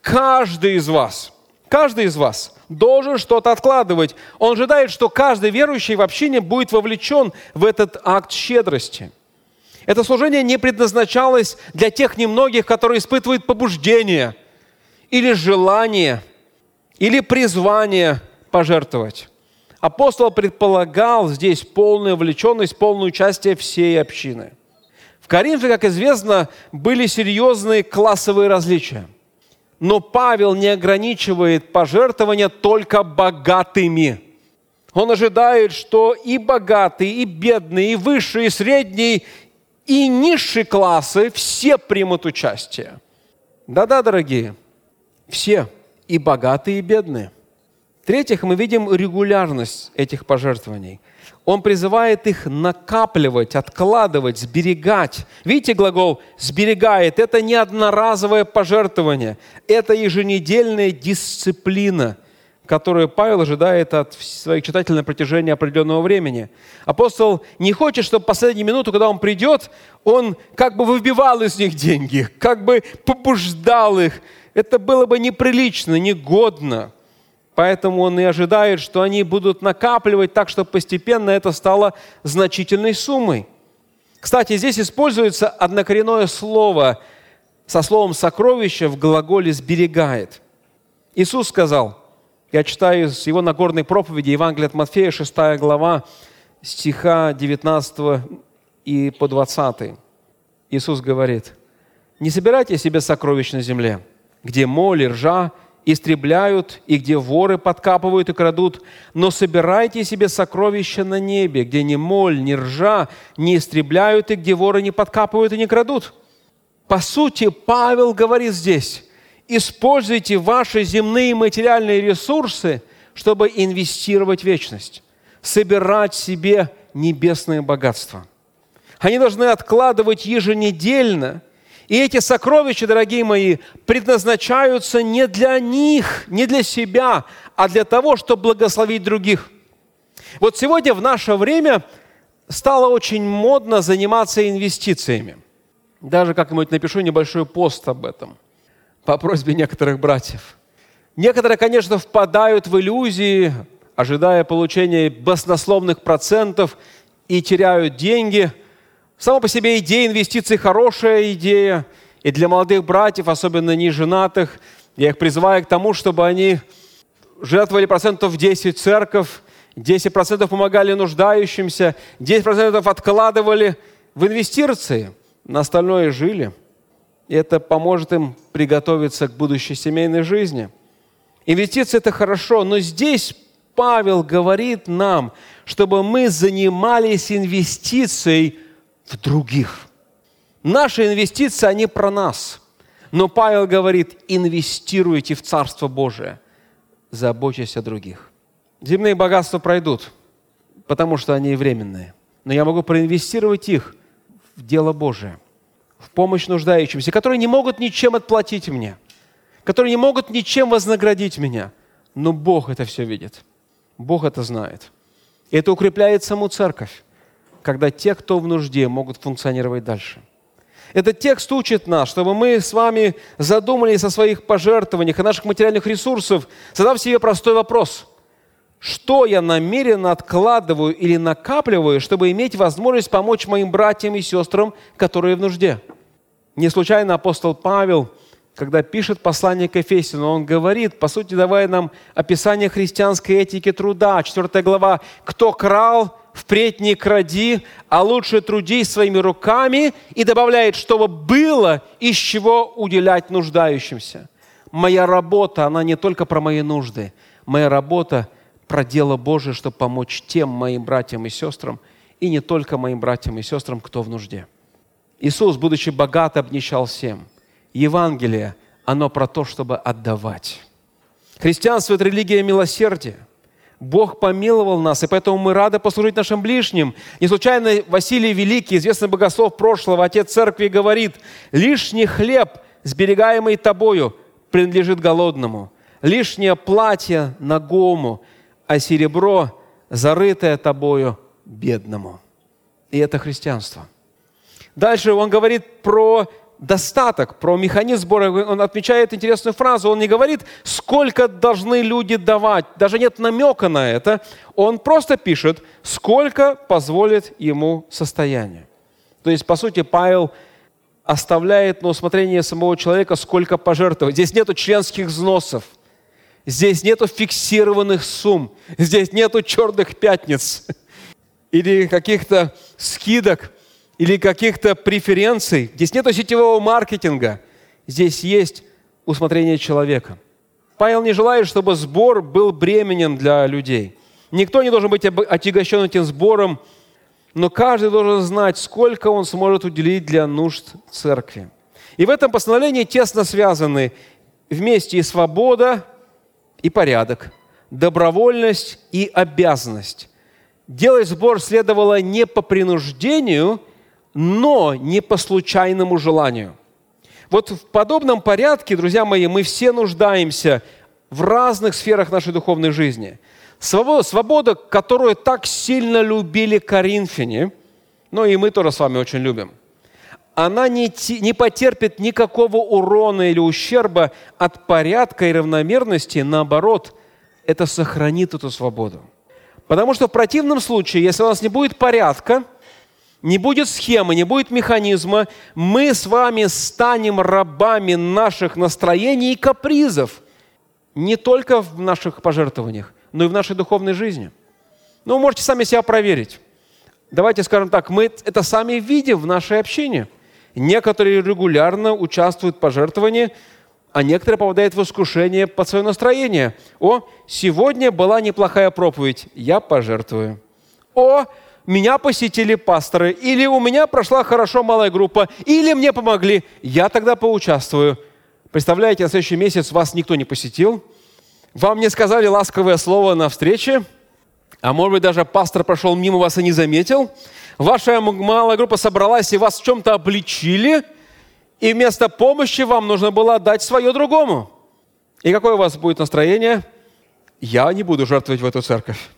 каждый из вас, каждый из вас – должен что-то откладывать. Он ожидает, что каждый верующий в общине будет вовлечен в этот акт щедрости. Это служение не предназначалось для тех немногих, которые испытывают побуждение или желание, или призвание пожертвовать. Апостол предполагал здесь полную вовлеченность, полное участие всей общины. В Коринфе, как известно, были серьезные классовые различия. Но Павел не ограничивает пожертвования только богатыми. Он ожидает, что и богатые, и бедные, и высшие, и средние, и низшие классы все примут участие. Да-да, дорогие, все, и богатые, и бедные – в-третьих, мы видим регулярность этих пожертвований. Он призывает их накапливать, откладывать, сберегать. Видите глагол «сберегает» – это не одноразовое пожертвование, это еженедельная дисциплина, которую Павел ожидает от своих читателей на протяжении определенного времени. Апостол не хочет, чтобы в последнюю минуту, когда он придет, он как бы выбивал из них деньги, как бы побуждал их. Это было бы неприлично, негодно. Поэтому он и ожидает, что они будут накапливать так, чтобы постепенно это стало значительной суммой. Кстати, здесь используется однокоренное слово со словом «сокровище» в глаголе «сберегает». Иисус сказал, я читаю из его Нагорной проповеди, Евангелия от Матфея, 6 глава, стиха 19 и по 20. Иисус говорит, «Не собирайте себе сокровищ на земле, где моль и ржа – истребляют, и где воры подкапывают и крадут, но собирайте себе сокровища на небе, где ни моль, ни ржа не истребляют, и где воры не подкапывают и не крадут. По сути, Павел говорит здесь, используйте ваши земные материальные ресурсы, чтобы инвестировать в вечность, собирать себе небесное богатство. Они должны откладывать еженедельно – и эти сокровища, дорогие мои, предназначаются не для них, не для себя, а для того, чтобы благословить других. Вот сегодня в наше время стало очень модно заниматься инвестициями. Даже как-нибудь напишу небольшой пост об этом по просьбе некоторых братьев. Некоторые, конечно, впадают в иллюзии, ожидая получения баснословных процентов и теряют деньги – Сама по себе идея инвестиций хорошая идея. И для молодых братьев, особенно неженатых, я их призываю к тому, чтобы они жертвовали процентов 10 в церковь, 10% помогали нуждающимся, 10% откладывали в инвестиции, на остальное жили. И это поможет им приготовиться к будущей семейной жизни. Инвестиции – это хорошо, но здесь Павел говорит нам, чтобы мы занимались инвестицией – в других. Наши инвестиции, они про нас. Но Павел говорит, инвестируйте в Царство Божие, заботьтесь о других. Земные богатства пройдут, потому что они временные. Но я могу проинвестировать их в дело Божие, в помощь нуждающимся, которые не могут ничем отплатить мне, которые не могут ничем вознаградить меня. Но Бог это все видит. Бог это знает. И это укрепляет саму церковь когда те, кто в нужде, могут функционировать дальше. Этот текст учит нас, чтобы мы с вами задумались о своих пожертвованиях, о наших материальных ресурсах, задав себе простой вопрос. Что я намеренно откладываю или накапливаю, чтобы иметь возможность помочь моим братьям и сестрам, которые в нужде? Не случайно апостол Павел, когда пишет послание к Ефесину, он говорит, по сути, давая нам описание христианской этики труда, 4 глава, «Кто крал, впредь не кради, а лучше трудись своими руками и добавляет, чтобы было из чего уделять нуждающимся. Моя работа, она не только про мои нужды. Моя работа про дело Божие, чтобы помочь тем моим братьям и сестрам, и не только моим братьям и сестрам, кто в нужде. Иисус, будучи богат, обнищал всем. Евангелие, оно про то, чтобы отдавать. Христианство – это религия милосердия. Бог помиловал нас, и поэтому мы рады послужить нашим ближним. Не случайно Василий Великий, известный богослов прошлого, отец церкви, говорит, «Лишний хлеб, сберегаемый тобою, принадлежит голодному, лишнее платье нагому, а серебро, зарытое тобою, бедному». И это христианство. Дальше он говорит про достаток, про механизм сбора. Он отмечает интересную фразу. Он не говорит, сколько должны люди давать. Даже нет намека на это. Он просто пишет, сколько позволит ему состояние. То есть, по сути, Павел оставляет на усмотрение самого человека, сколько пожертвовать. Здесь нет членских взносов. Здесь нету фиксированных сумм. Здесь нету черных пятниц или каких-то скидок, или каких-то преференций. Здесь нету сетевого маркетинга. Здесь есть усмотрение человека. Павел не желает, чтобы сбор был бременем для людей. Никто не должен быть отягощен этим сбором, но каждый должен знать, сколько он сможет уделить для нужд церкви. И в этом постановлении тесно связаны вместе и свобода, и порядок, добровольность и обязанность. Делать сбор следовало не по принуждению, но не по случайному желанию. Вот в подобном порядке, друзья мои, мы все нуждаемся в разных сферах нашей духовной жизни. Свобода, свобода которую так сильно любили коринфяне, ну и мы тоже с вами очень любим, она не, не потерпит никакого урона или ущерба от порядка и равномерности, наоборот, это сохранит эту свободу. Потому что в противном случае, если у нас не будет порядка, не будет схемы, не будет механизма, мы с вами станем рабами наших настроений и капризов. Не только в наших пожертвованиях, но и в нашей духовной жизни. Ну, вы можете сами себя проверить. Давайте скажем так, мы это сами видим в нашей общине. Некоторые регулярно участвуют в пожертвовании, а некоторые попадают в искушение под свое настроение. О, сегодня была неплохая проповедь, я пожертвую. О, меня посетили пасторы, или у меня прошла хорошо малая группа, или мне помогли, я тогда поучаствую. Представляете, на следующий месяц вас никто не посетил, вам не сказали ласковое слово на встрече, а может быть даже пастор прошел мимо вас и не заметил, ваша малая группа собралась и вас в чем-то обличили, и вместо помощи вам нужно было дать свое другому. И какое у вас будет настроение? Я не буду жертвовать в эту церковь.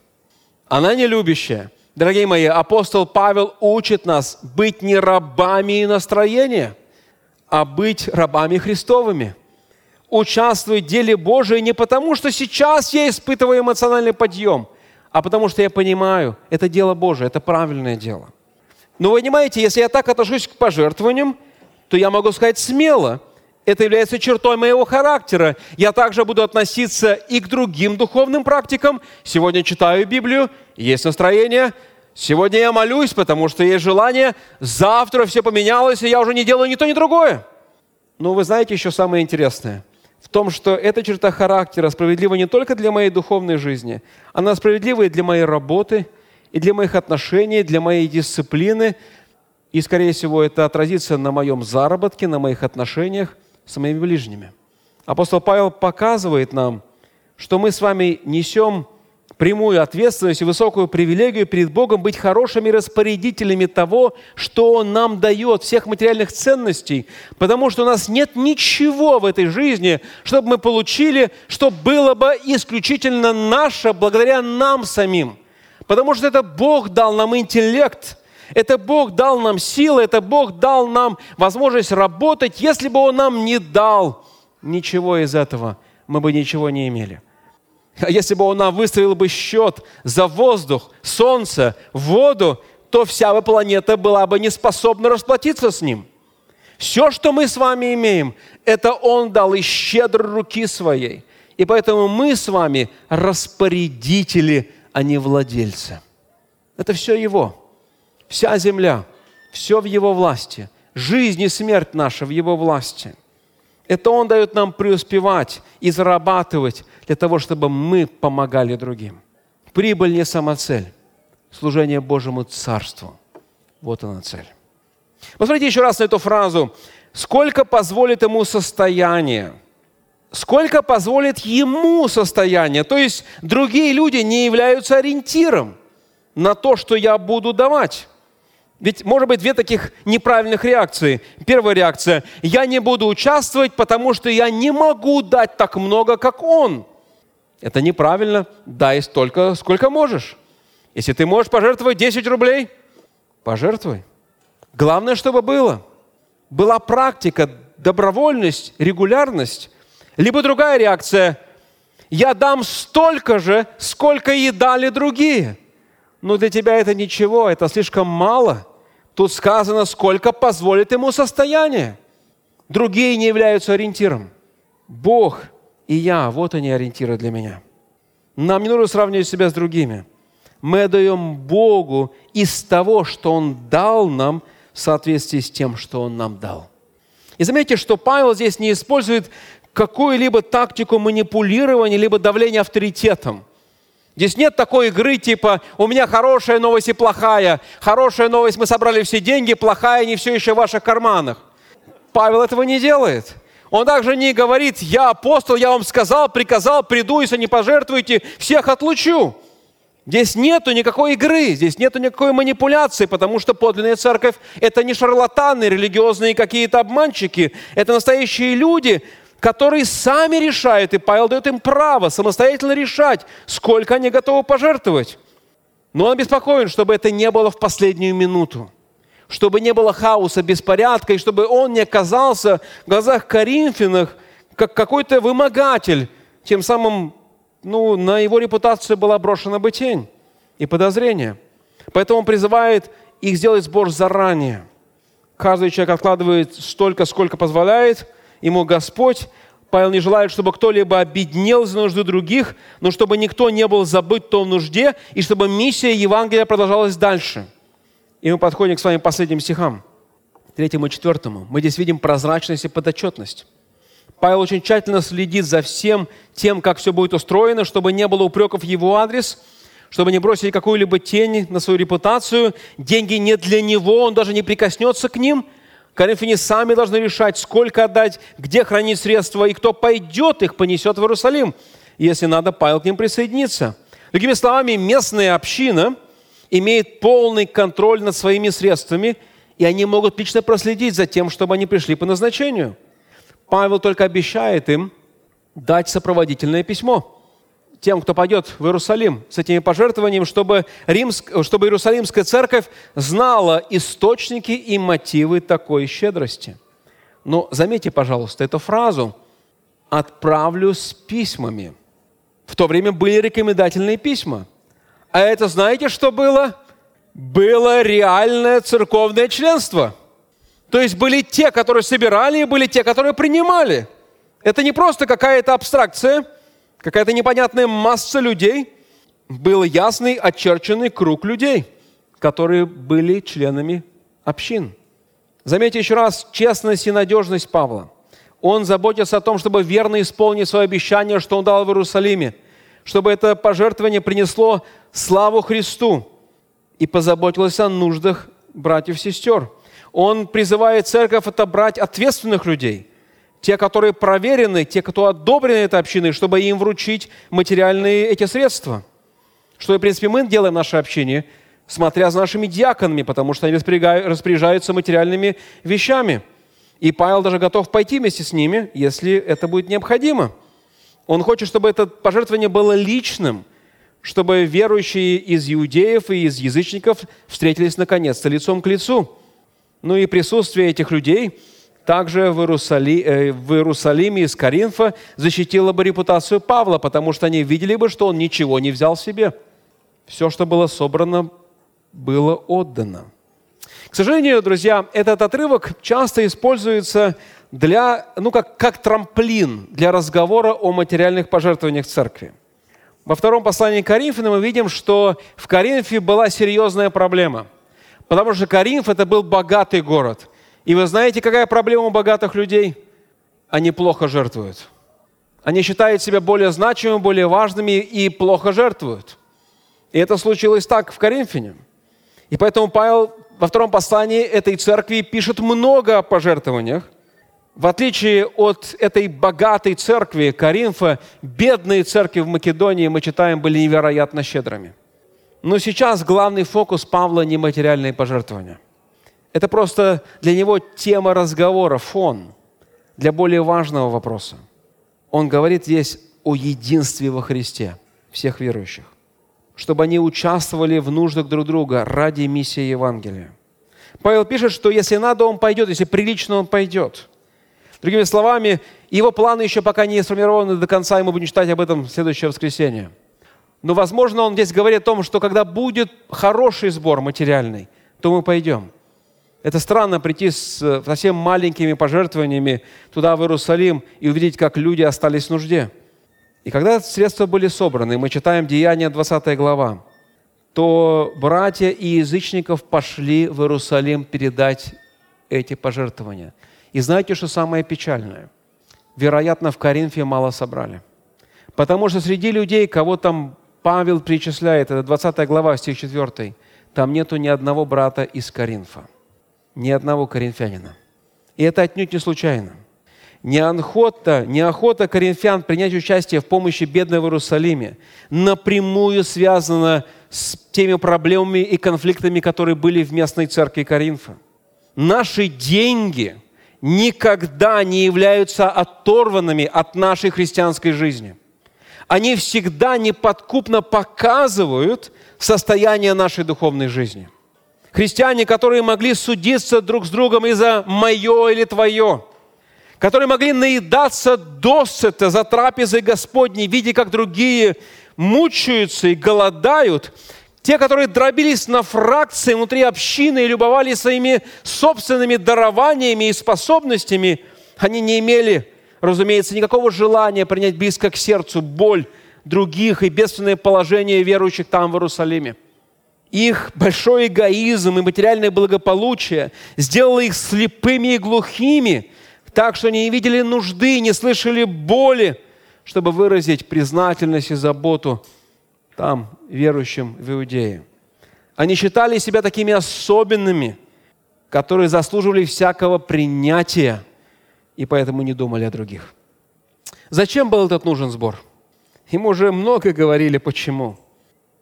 Она не любящая. Дорогие мои, апостол Павел учит нас быть не рабами настроения, а быть рабами Христовыми. Участвовать в деле Божьем не потому, что сейчас я испытываю эмоциональный подъем, а потому что я понимаю, это дело Божие, это правильное дело. Но вы понимаете, если я так отношусь к пожертвованиям, то я могу сказать смело – это является чертой моего характера. Я также буду относиться и к другим духовным практикам. Сегодня читаю Библию, есть настроение. Сегодня я молюсь, потому что есть желание. Завтра все поменялось, и я уже не делаю ни то, ни другое. Но вы знаете еще самое интересное – в том, что эта черта характера справедлива не только для моей духовной жизни, она справедлива и для моей работы, и для моих отношений, для моей дисциплины, и, скорее всего, это отразится на моем заработке, на моих отношениях с моими ближними. Апостол Павел показывает нам, что мы с вами несем прямую ответственность и высокую привилегию перед Богом быть хорошими распорядителями того, что Он нам дает, всех материальных ценностей, потому что у нас нет ничего в этой жизни, чтобы мы получили, что было бы исключительно наше благодаря нам самим. Потому что это Бог дал нам интеллект – это Бог дал нам силы, это Бог дал нам возможность работать. Если бы Он нам не дал ничего из этого, мы бы ничего не имели. А если бы Он нам выставил бы счет за воздух, солнце, воду, то вся бы планета была бы не способна расплатиться с Ним. Все, что мы с вами имеем, это Он дал из щедрой руки своей. И поэтому мы с вами распорядители, а не владельцы. Это все Его. Вся земля, все в Его власти. Жизнь и смерть наша в Его власти. Это Он дает нам преуспевать и зарабатывать для того, чтобы мы помогали другим. Прибыль не самоцель. Служение Божьему Царству. Вот она цель. Посмотрите еще раз на эту фразу. Сколько позволит ему состояние? Сколько позволит ему состояние? То есть другие люди не являются ориентиром на то, что я буду давать. Ведь может быть две таких неправильных реакции. Первая реакция – я не буду участвовать, потому что я не могу дать так много, как он. Это неправильно. Дай столько, сколько можешь. Если ты можешь пожертвовать 10 рублей, пожертвуй. Главное, чтобы было. Была практика, добровольность, регулярность. Либо другая реакция – я дам столько же, сколько и дали другие. Но для тебя это ничего, это слишком мало – Тут сказано, сколько позволит ему состояние. Другие не являются ориентиром. Бог и я. Вот они ориентиры для меня. Нам не нужно сравнивать себя с другими. Мы отдаем Богу из того, что Он дал нам, в соответствии с тем, что Он нам дал. И заметьте, что Павел здесь не использует какую-либо тактику манипулирования, либо давления авторитетом. Здесь нет такой игры типа «у меня хорошая новость и плохая». Хорошая новость – мы собрали все деньги, плохая – не все еще в ваших карманах. Павел этого не делает. Он также не говорит «я апостол, я вам сказал, приказал, приду, если не пожертвуете, всех отлучу». Здесь нету никакой игры, здесь нету никакой манипуляции, потому что подлинная церковь – это не шарлатаны, религиозные какие-то обманщики, это настоящие люди, которые сами решают, и Павел дает им право самостоятельно решать, сколько они готовы пожертвовать. Но он беспокоен, чтобы это не было в последнюю минуту, чтобы не было хаоса, беспорядка, и чтобы он не оказался в глазах Коринфянах как какой-то вымогатель, тем самым ну, на его репутацию была брошена бы тень и подозрение. Поэтому он призывает их сделать сбор заранее. Каждый человек откладывает столько, сколько позволяет – ему Господь. Павел не желает, чтобы кто-либо обеднел за нужды других, но чтобы никто не был забыт в том нужде, и чтобы миссия Евангелия продолжалась дальше. И мы подходим к с вами последним стихам, третьему и четвертому. Мы здесь видим прозрачность и подотчетность. Павел очень тщательно следит за всем тем, как все будет устроено, чтобы не было упреков в его адрес, чтобы не бросили какую-либо тень на свою репутацию. Деньги не для него, он даже не прикоснется к ним – Коринфяне должны решать, сколько отдать, где хранить средства, и кто пойдет, их понесет в Иерусалим. Если надо, Павел к ним присоединится. Другими словами, местная община имеет полный контроль над своими средствами, и они могут лично проследить за тем, чтобы они пришли по назначению. Павел только обещает им дать сопроводительное письмо – тем, кто пойдет в Иерусалим с этими пожертвованиями, чтобы, Римск, чтобы Иерусалимская церковь знала источники и мотивы такой щедрости. Но заметьте, пожалуйста, эту фразу «отправлю с письмами». В то время были рекомендательные письма. А это знаете, что было? Было реальное церковное членство. То есть были те, которые собирали, и были те, которые принимали. Это не просто какая-то абстракция – какая-то непонятная масса людей, был ясный, очерченный круг людей, которые были членами общин. Заметьте еще раз честность и надежность Павла. Он заботится о том, чтобы верно исполнить свое обещание, что он дал в Иерусалиме, чтобы это пожертвование принесло славу Христу и позаботился о нуждах братьев и сестер. Он призывает церковь отобрать ответственных людей – те, которые проверены, те, кто одобрены этой общиной, чтобы им вручить материальные эти средства. Что, в принципе, мы делаем в нашей общине, смотря за нашими диаконами, потому что они распоряжаются материальными вещами. И Павел даже готов пойти вместе с ними, если это будет необходимо. Он хочет, чтобы это пожертвование было личным, чтобы верующие из иудеев и из язычников встретились наконец-то лицом к лицу. Ну и присутствие этих людей – также в, Иерусали... Э, в Иерусалиме из Коринфа защитила бы репутацию Павла, потому что они видели бы, что он ничего не взял себе. Все, что было собрано, было отдано. К сожалению, друзья, этот отрывок часто используется для, ну, как, как трамплин для разговора о материальных пожертвованиях церкви. Во втором послании к Коринфянам мы видим, что в Коринфе была серьезная проблема, потому что Коринф – это был богатый город – и вы знаете, какая проблема у богатых людей? Они плохо жертвуют. Они считают себя более значимыми, более важными и плохо жертвуют. И это случилось так в Коринфяне. И поэтому Павел во втором послании этой церкви пишет много о пожертвованиях. В отличие от этой богатой церкви Коринфа, бедные церкви в Македонии, мы читаем, были невероятно щедрыми. Но сейчас главный фокус Павла – не материальные пожертвования – это просто для него тема разговора, фон для более важного вопроса. Он говорит здесь о единстве во Христе всех верующих, чтобы они участвовали в нуждах друг друга ради миссии Евангелия. Павел пишет, что если надо, он пойдет, если прилично, он пойдет. Другими словами, его планы еще пока не сформированы до конца, и мы будем читать об этом в следующее воскресенье. Но, возможно, он здесь говорит о том, что когда будет хороший сбор материальный, то мы пойдем – это странно прийти с э, совсем маленькими пожертвованиями туда, в Иерусалим, и увидеть, как люди остались в нужде. И когда средства были собраны, мы читаем Деяния 20 глава, то братья и язычников пошли в Иерусалим передать эти пожертвования. И знаете, что самое печальное? Вероятно, в Коринфе мало собрали. Потому что среди людей, кого там Павел причисляет, это 20 глава, стих 4, там нету ни одного брата из Коринфа, ни одного коринфянина. И это отнюдь не случайно. Неохота, неохота коринфян принять участие в помощи бедным в Иерусалиме напрямую связана с теми проблемами и конфликтами, которые были в местной церкви Коринфа. Наши деньги никогда не являются оторванными от нашей христианской жизни. Они всегда неподкупно показывают состояние нашей духовной жизни. Христиане, которые могли судиться друг с другом из-за «моё» или «твое», которые могли наедаться досыта за трапезой Господней, видя, как другие мучаются и голодают, те, которые дробились на фракции внутри общины и любовались своими собственными дарованиями и способностями, они не имели, разумеется, никакого желания принять близко к сердцу боль других и бедственное положение верующих там, в Иерусалиме. Их большой эгоизм и материальное благополучие сделало их слепыми и глухими, так что они не видели нужды, не слышали боли, чтобы выразить признательность и заботу там, верующим в Иудее. Они считали себя такими особенными, которые заслуживали всякого принятия, и поэтому не думали о других. Зачем был этот нужен сбор? Ему уже много говорили, почему.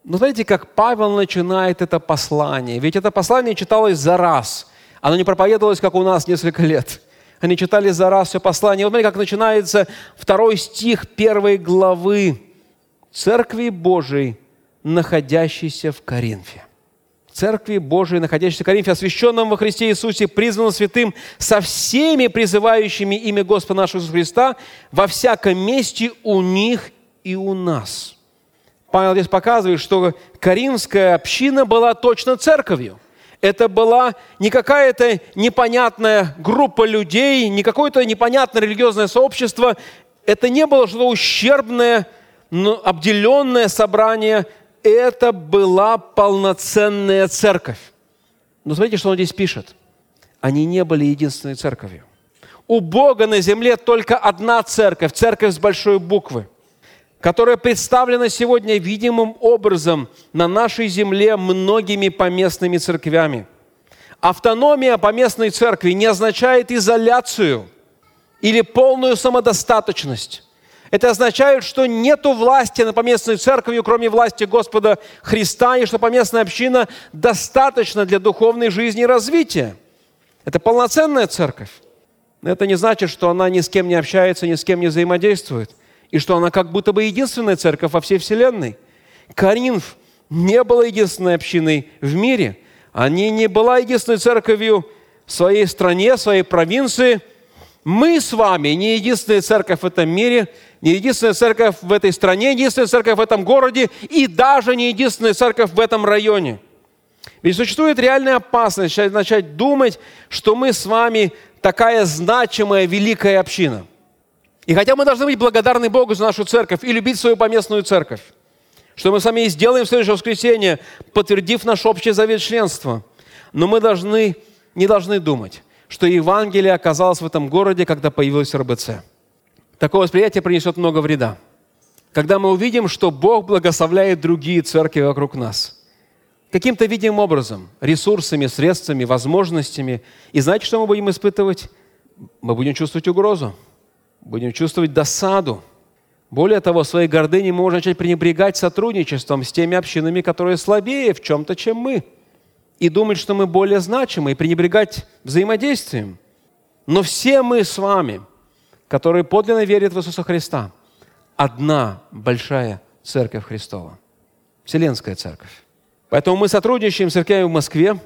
Но знаете, как Павел начинает это послание? Ведь это послание читалось за раз. Оно не проповедовалось, как у нас, несколько лет. Они читали за раз все послание. Вот смотрите, как начинается второй стих первой главы Церкви Божией, находящейся в Коринфе. Церкви Божией, находящейся в Коринфе, освященном во Христе Иисусе, призванном святым, со всеми призывающими имя Господа нашего Иисуса Христа, во всяком месте у них и у нас. Павел здесь показывает, что Каримская община была точно церковью. Это была не какая-то непонятная группа людей, не какое-то непонятное религиозное сообщество. Это не было что-то ущербное, но обделенное собрание. Это была полноценная церковь. Но смотрите, что он здесь пишет. Они не были единственной церковью. У Бога на земле только одна церковь, церковь с большой буквы – которая представлена сегодня видимым образом на нашей земле многими поместными церквями. Автономия поместной церкви не означает изоляцию или полную самодостаточность. Это означает, что нет власти над поместной церковью, кроме власти Господа Христа, и что поместная община достаточно для духовной жизни и развития. Это полноценная церковь. Но это не значит, что она ни с кем не общается, ни с кем не взаимодействует и что она как будто бы единственная церковь во всей вселенной. Коринф не была единственной общиной в мире. Они не была единственной церковью в своей стране, в своей провинции. Мы с вами не единственная церковь в этом мире, не единственная церковь в этой стране, не единственная церковь в этом городе и даже не единственная церковь в этом районе. Ведь существует реальная опасность начать думать, что мы с вами такая значимая, великая община – и хотя мы должны быть благодарны Богу за нашу церковь и любить свою поместную церковь, что мы сами и сделаем в следующее воскресенье, подтвердив наш общий завет членства, но мы должны, не должны думать, что Евангелие оказалось в этом городе, когда появилось РБЦ. Такое восприятие принесет много вреда. Когда мы увидим, что Бог благословляет другие церкви вокруг нас – каким-то видимым образом, ресурсами, средствами, возможностями. И знаете, что мы будем испытывать? Мы будем чувствовать угрозу будем чувствовать досаду. Более того, своей гордыней мы можем начать пренебрегать сотрудничеством с теми общинами, которые слабее в чем-то, чем мы, и думать, что мы более значимы, и пренебрегать взаимодействием. Но все мы с вами, которые подлинно верят в Иисуса Христа, одна большая церковь Христова, Вселенская церковь. Поэтому мы сотрудничаем с церквями в Москве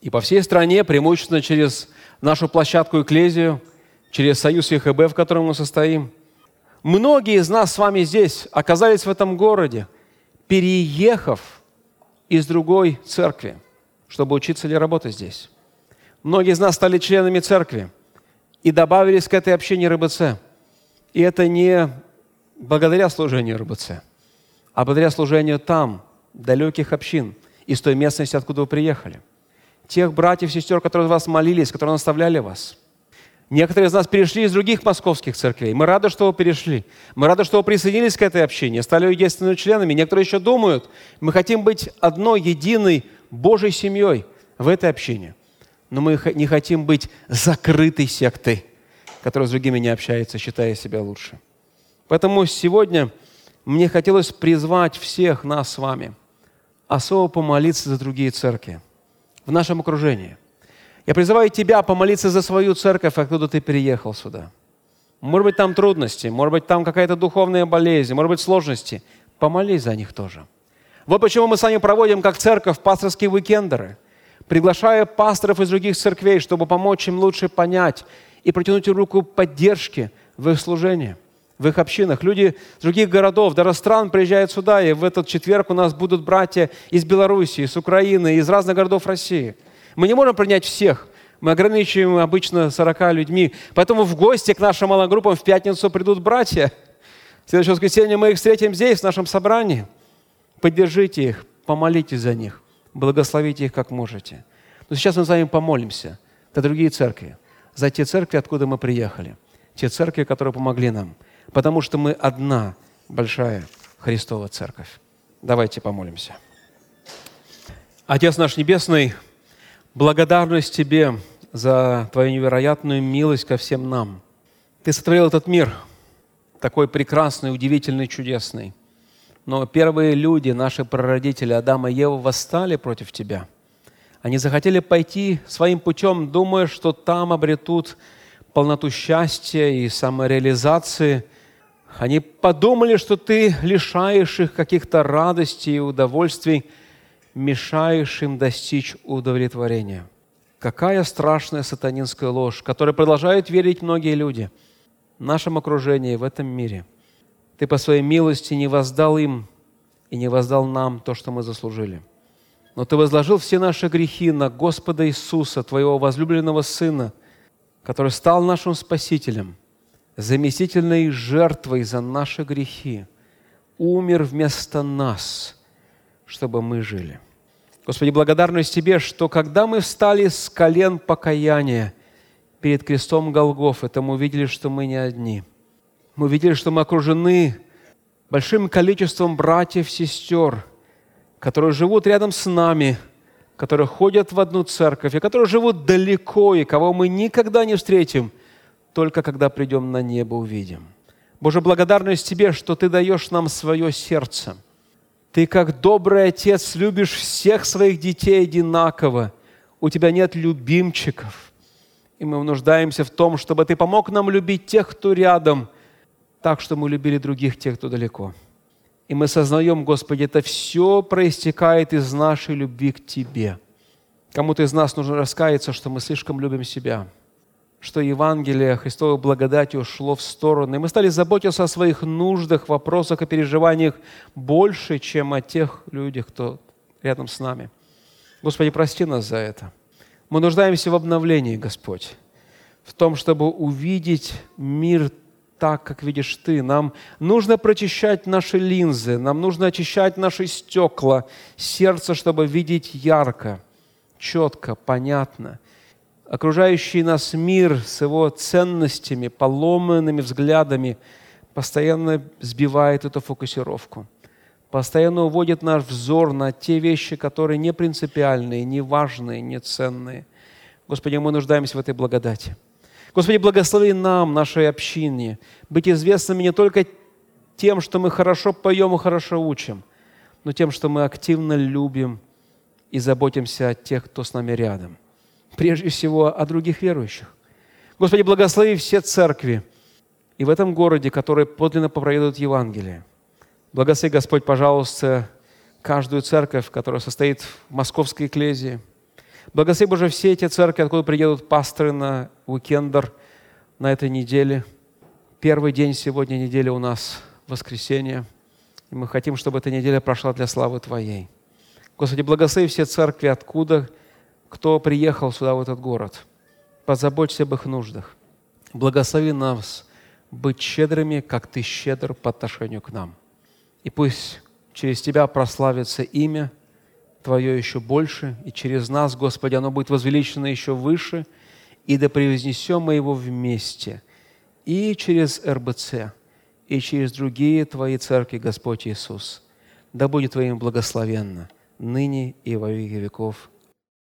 и по всей стране, преимущественно через нашу площадку Экклезию – через союз ЕХБ, в котором мы состоим. Многие из нас с вами здесь оказались в этом городе, переехав из другой церкви, чтобы учиться или работать здесь. Многие из нас стали членами церкви и добавились к этой общине РБЦ. И это не, благодаря служению РБЦ, а благодаря служению там, далеких общин, из той местности, откуда вы приехали. Тех братьев и сестер, которые вас молились, которые наставляли вас. Некоторые из нас перешли из других московских церквей. Мы рады, что вы перешли. Мы рады, что вы присоединились к этой общине, стали ее действенными членами. Некоторые еще думают, мы хотим быть одной, единой Божьей семьей в этой общине. Но мы не хотим быть закрытой сектой, которая с другими не общается, считая себя лучше. Поэтому сегодня мне хотелось призвать всех нас с вами особо помолиться за другие церкви в нашем окружении. Я призываю тебя помолиться за свою церковь, откуда ты переехал сюда. Может быть, там трудности, может быть, там какая-то духовная болезнь, может быть, сложности. Помолись за них тоже. Вот почему мы с вами проводим как церковь пасторские уикендеры, приглашая пасторов из других церквей, чтобы помочь им лучше понять и протянуть руку поддержки в их служении в их общинах. Люди с других городов, даже стран приезжают сюда, и в этот четверг у нас будут братья из Белоруссии, из Украины, из разных городов России. Мы не можем принять всех, мы ограничиваем обычно 40 людьми. Поэтому в гости к нашим малым группам в пятницу придут братья. В следующее воскресенье мы их встретим здесь, в нашем собрании. Поддержите их, помолитесь за них, благословите их как можете. Но сейчас мы с вами помолимся за другие церкви, за те церкви, откуда мы приехали, те церкви, которые помогли нам – потому что мы одна большая Христова Церковь. Давайте помолимся. Отец наш Небесный, благодарность Тебе за Твою невероятную милость ко всем нам. Ты сотворил этот мир, такой прекрасный, удивительный, чудесный. Но первые люди, наши прародители Адам и Ева, восстали против Тебя. Они захотели пойти своим путем, думая, что там обретут полноту счастья и самореализации – они подумали, что ты лишаешь их каких-то радостей и удовольствий, мешаешь им достичь удовлетворения. Какая страшная сатанинская ложь, которой продолжают верить многие люди в нашем окружении, в этом мире. Ты по своей милости не воздал им и не воздал нам то, что мы заслужили. Но Ты возложил все наши грехи на Господа Иисуса, Твоего возлюбленного Сына, который стал нашим Спасителем – заместительной жертвой за наши грехи, умер вместо нас, чтобы мы жили. Господи, благодарность Тебе, что когда мы встали с колен покаяния перед крестом Голгоф, это мы увидели, что мы не одни. Мы увидели, что мы окружены большим количеством братьев, сестер, которые живут рядом с нами, которые ходят в одну церковь, и которые живут далеко, и кого мы никогда не встретим – только когда придем на небо, увидим. Боже, благодарность Тебе, что Ты даешь нам свое сердце. Ты, как добрый отец, любишь всех своих детей одинаково. У Тебя нет любимчиков. И мы нуждаемся в том, чтобы Ты помог нам любить тех, кто рядом, так, что мы любили других, тех, кто далеко. И мы сознаем, Господи, это все проистекает из нашей любви к Тебе. Кому-то из нас нужно раскаяться, что мы слишком любим себя – что Евангелие Христовой благодати ушло в сторону. И мы стали заботиться о своих нуждах, вопросах и переживаниях больше, чем о тех людях, кто рядом с нами. Господи, прости нас за это. Мы нуждаемся в обновлении, Господь, в том, чтобы увидеть мир так, как видишь Ты. Нам нужно прочищать наши линзы, нам нужно очищать наши стекла, сердце, чтобы видеть ярко, четко, понятно – окружающий нас мир с его ценностями, поломанными взглядами постоянно сбивает эту фокусировку, постоянно уводит наш взор на те вещи, которые не принципиальные, не важные, не ценные. Господи, мы нуждаемся в этой благодати. Господи, благослови нам, нашей общине, быть известными не только тем, что мы хорошо поем и хорошо учим, но тем, что мы активно любим и заботимся о тех, кто с нами рядом прежде всего о других верующих. Господи, благослови все церкви и в этом городе, которые подлинно проповедуют Евангелие. Благослови, Господь, пожалуйста, каждую церковь, которая состоит в московской экклезии. Благослови, Боже, все эти церкви, откуда приедут пасторы на уикендер на этой неделе. Первый день сегодня недели у нас воскресенье. И мы хотим, чтобы эта неделя прошла для славы Твоей. Господи, благослови все церкви, откуда кто приехал сюда, в этот город. Позаботься об их нуждах. Благослови нас быть щедрыми, как Ты щедр по отношению к нам. И пусть через Тебя прославится имя Твое еще больше, и через нас, Господи, оно будет возвеличено еще выше, и да превознесем мы его вместе, и через РБЦ, и через другие Твои церкви, Господь Иисус. Да будет Твоим благословенно, ныне и во веки веков.